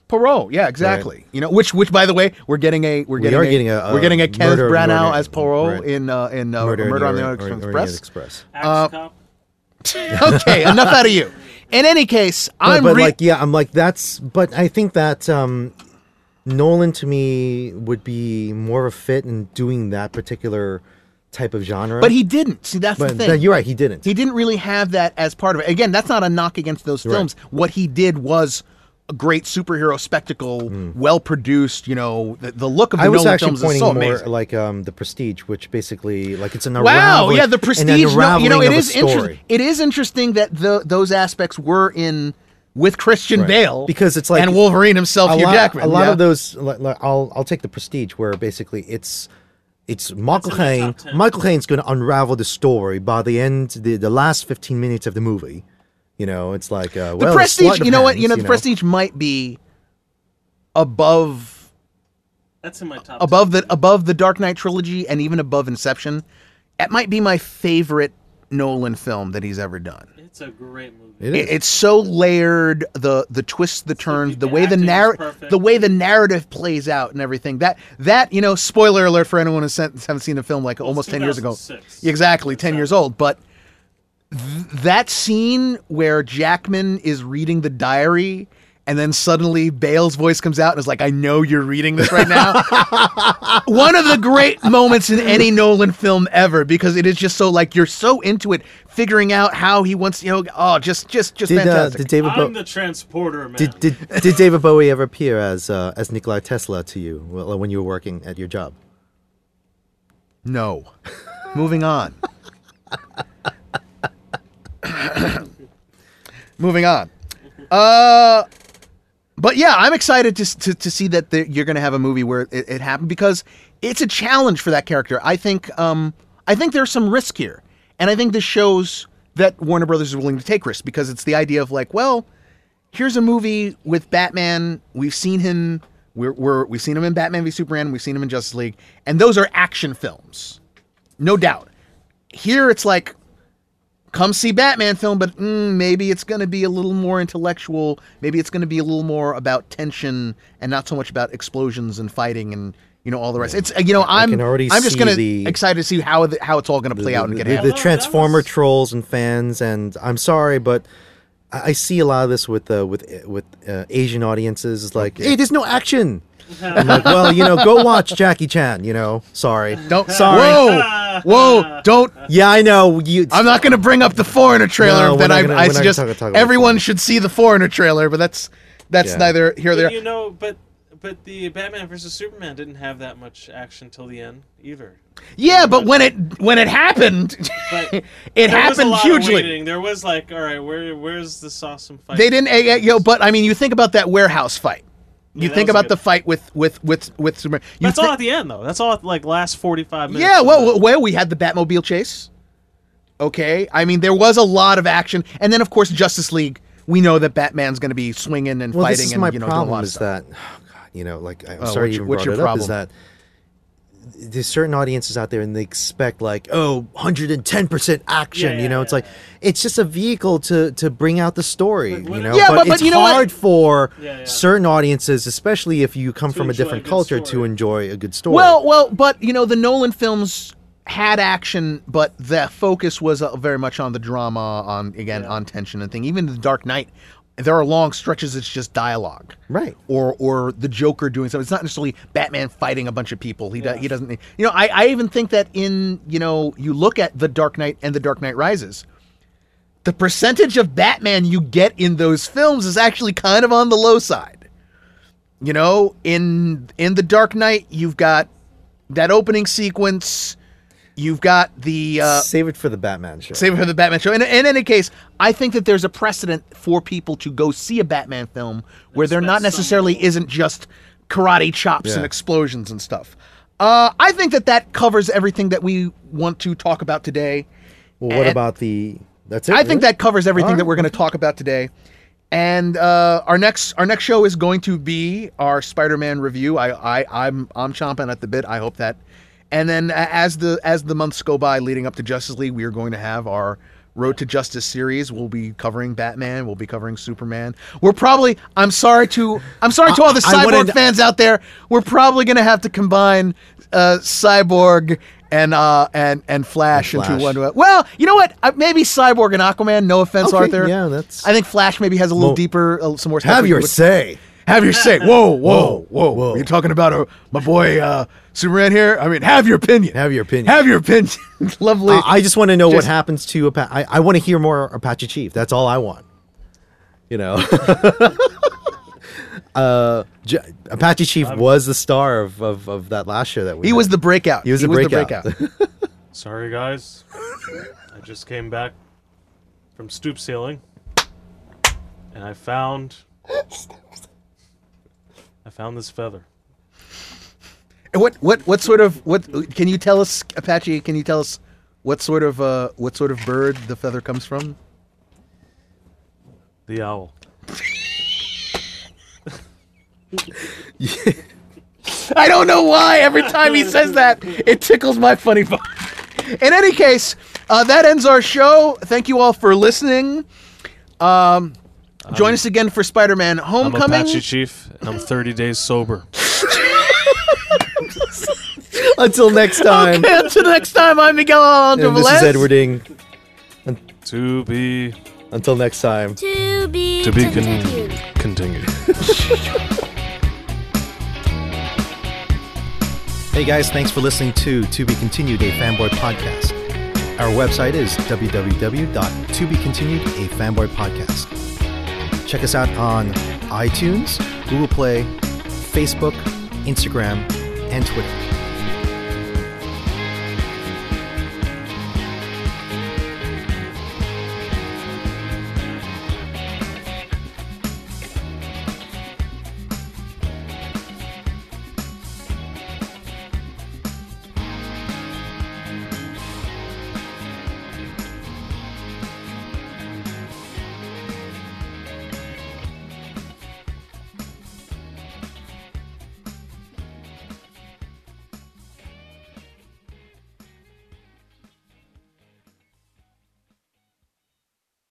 Poirot, yeah, exactly. You know, which which by the way, we're getting a we're We getting are a, getting a, uh, we're getting a Kenneth Murder- Branagh Murder- as Poirot right. in uh, in uh, Murder, on the Orient Orient Express. Express. Uh, [laughs] okay, enough out of you. In any case, I'm but re- like, yeah, I'm like that's. But I think that um, Nolan to me would be more of a fit in doing that particular type of genre. but he didn't. See, that's the thing. you're right, he didn't. He didn't really have that as part of it. Again, that's not a knock against those Right. films. What he did was great superhero spectacle, well produced. You know, the, the look of the. I was Nolan actually films is pointing so more amazing. like um, the Prestige, which basically like it's an Wow, yeah, the prestige. No, you know, unraveling it of a is interesting. It is interesting that the those aspects were in with Christian Right. Bale Because it's like and Wolverine himself, a Hugh lot, Jackman. a lot yeah. of those. Like, like, I'll I'll take the Prestige, where basically it's it's Michael in my Caine. Michael Caine's going to unravel the story by the end, the the last fifteen minutes of the movie. You know, it's like uh, the prestige. sleight of You know what? You know, the prestige might be above That's in my top. above the above the Dark Knight trilogy and even above Inception. It might be my favorite Nolan film that he's ever done. It's a great movie. It It- is. it's so layered the the twists the turns the the way the acting is narrative the way the narrative plays out and everything that that you know spoiler alert for anyone who sent, haven't seen the film like almost 10 years ago 2006. exactly 10 years old but th- that scene where jackman is reading the diary and then suddenly Bale's voice comes out and is like, I know you're reading this right now. [laughs] One of the great moments in any Nolan film ever because it is just so like you're so into it, figuring out how he wants, you know, oh, just, just, just Did uh, fantastic. did David Bo- I'm the transporter man. did, did did David Bowie ever appear as uh, as Nikola Tesla to you when you were working at your job? No. Moving on. [laughs] [coughs] Moving on. Uh, but yeah, I'm excited to to, to see that the, you're going to have a movie where it, it happened because it's a challenge for that character. I think um I think there's some risk here, and I think this shows that Warner Brothers is willing to take risks because it's the idea of like, well, here's a movie with Batman. We've seen him. We're, we're we've seen him in Batman v Superman. We've seen him in Justice League, and those are action films, no doubt. Here it's like, come see Batman film, but mm, maybe it's going to be a little more intellectual. Maybe it's going to be a little more about tension and not so much about explosions and fighting and you know all the rest. It's you know I'm I'm just going to the- excited to see how the, how it's all going to play out and get the, the Transformer was- trolls and fans, and I'm sorry, but I, I see a lot of this with uh, with uh, with uh, Asian audiences. It's like, hey, there's no action. [laughs] I'm like, well, you know, go watch Jackie Chan. You know, sorry. Don't. Sorry. Whoa, whoa! Don't. Yeah, I know. You. I'm not going to bring up the foreigner trailer. No, we're that not I, gonna- I not gonna suggest talk- talk about everyone should see the foreigner trailer, but that's that's Yeah. neither here or there. You know, but but the Batman versus Superman didn't have that much action till the end either. Yeah, but when it when it happened, [laughs] But it there was a happened lot of hugely. waiting. There was like, all right, where where's this awesome fight? They didn't, eh, eh, yo. But I mean, you think about that warehouse fight. You Yeah, think about good- the fight with with with with Superman. You That's thi- all at the end though. That's all at like last forty five minutes. Yeah, of well, the- well, well, we had the Batmobile chase. Okay, I mean there was a lot of action, and then of course Justice League. We know that Batman's going to be swinging and well, fighting, this is and my you know doing a lot problem of is stuff. that, oh [sighs] God, you know, like I'm Oh, sorry what's you your- even what's brought your it up. Is that there's certain audiences out there and they expect like oh 110% action Yeah, you know yeah, it's like it's just a vehicle to to bring out the story you know Yeah, but, but- but it's you know what? hard for Yeah, yeah. certain audiences especially if you come To from a a different good culture to enjoy a good story Well, well, but you know the Nolan films had action, but the focus was uh, very much on the drama, on again Yeah. on tension and thing. Even the Dark Knight, there are long stretches it's just dialogue, right or or the Joker doing something. It's not necessarily Batman fighting a bunch of people. He do, Yeah. he doesn't. You know, I I even think that in you know you look at the Dark Knight and the Dark Knight Rises. The percentage of Batman you get in those films is actually kind of on the low side. You know, in in the Dark Knight, you've got that opening sequence. You've got the uh, save it for the batman show save it for the Batman show. In, in any case, I think that there's a precedent for people to go see a Batman film where there not Expect some- necessarily isn't just karate chops and explosions and stuff. Uh, I think that that covers everything that we want to talk about today. well what and- about the that's it I think that covers everything All that we're going to talk about today. And uh, our next our next show is going to be our Spider-Man review. I, I I'm I'm chomping at the bit. I hope that. And then as the as the months go by leading up to Justice League, we are going to have our Road to Justice series. We'll be covering Batman. We'll be covering Superman. We're probably. I'm sorry to. I'm sorry to all the I- Cyborg fans out there. We're probably going to have to combine uh, Cyborg and uh and and Flash, And into one. Well, you know what? Uh, maybe Cyborg and Aquaman. No offense, Okay, Arthur. yeah, that's- I think Flash maybe has a little Well, deeper, uh, some more. stuff have your say Have your say. Whoa, [laughs] whoa, whoa, whoa. Are you talking about uh, my boy uh, Superman here? I mean, have your opinion. Have your opinion. Have your opinion. [laughs] Lovely. Uh, I just want to know what happens to Apa- I, I want to hear more Apache Chief. That's all I want. You know, [laughs] uh, J- Apache Chief was the star of, of, of that last show that we. he had. was the breakout. He was the breakout. Sorry guys, I just came back from stoop ceiling, and I found I found this feather. And what what what sort of what can you tell us, Apache? Can you tell us what sort of uh what sort of bird the feather comes from? The owl. [laughs] I don't know why. Every time he says that, it tickles my funny bone. In any case, uh, that ends our show. Thank you all for listening. Um, join us again for Spider-Man: Homecoming. I'm Homecoming. Apache Chief, and I'm 30 days sober. [laughs] Until next [laughs] time. Okay, until next time, I'm Miguel Alejandro And this is Velez. Edward Ing. To be Until next time. To be to be continued. con- continued. [laughs] Hey guys, thanks for listening to To Be Continued, a Fanboy podcast. Our website is www.tobecontinued, a Fanboy podcast. Check us out on iTunes, Google Play, Facebook, Instagram, and Twitter.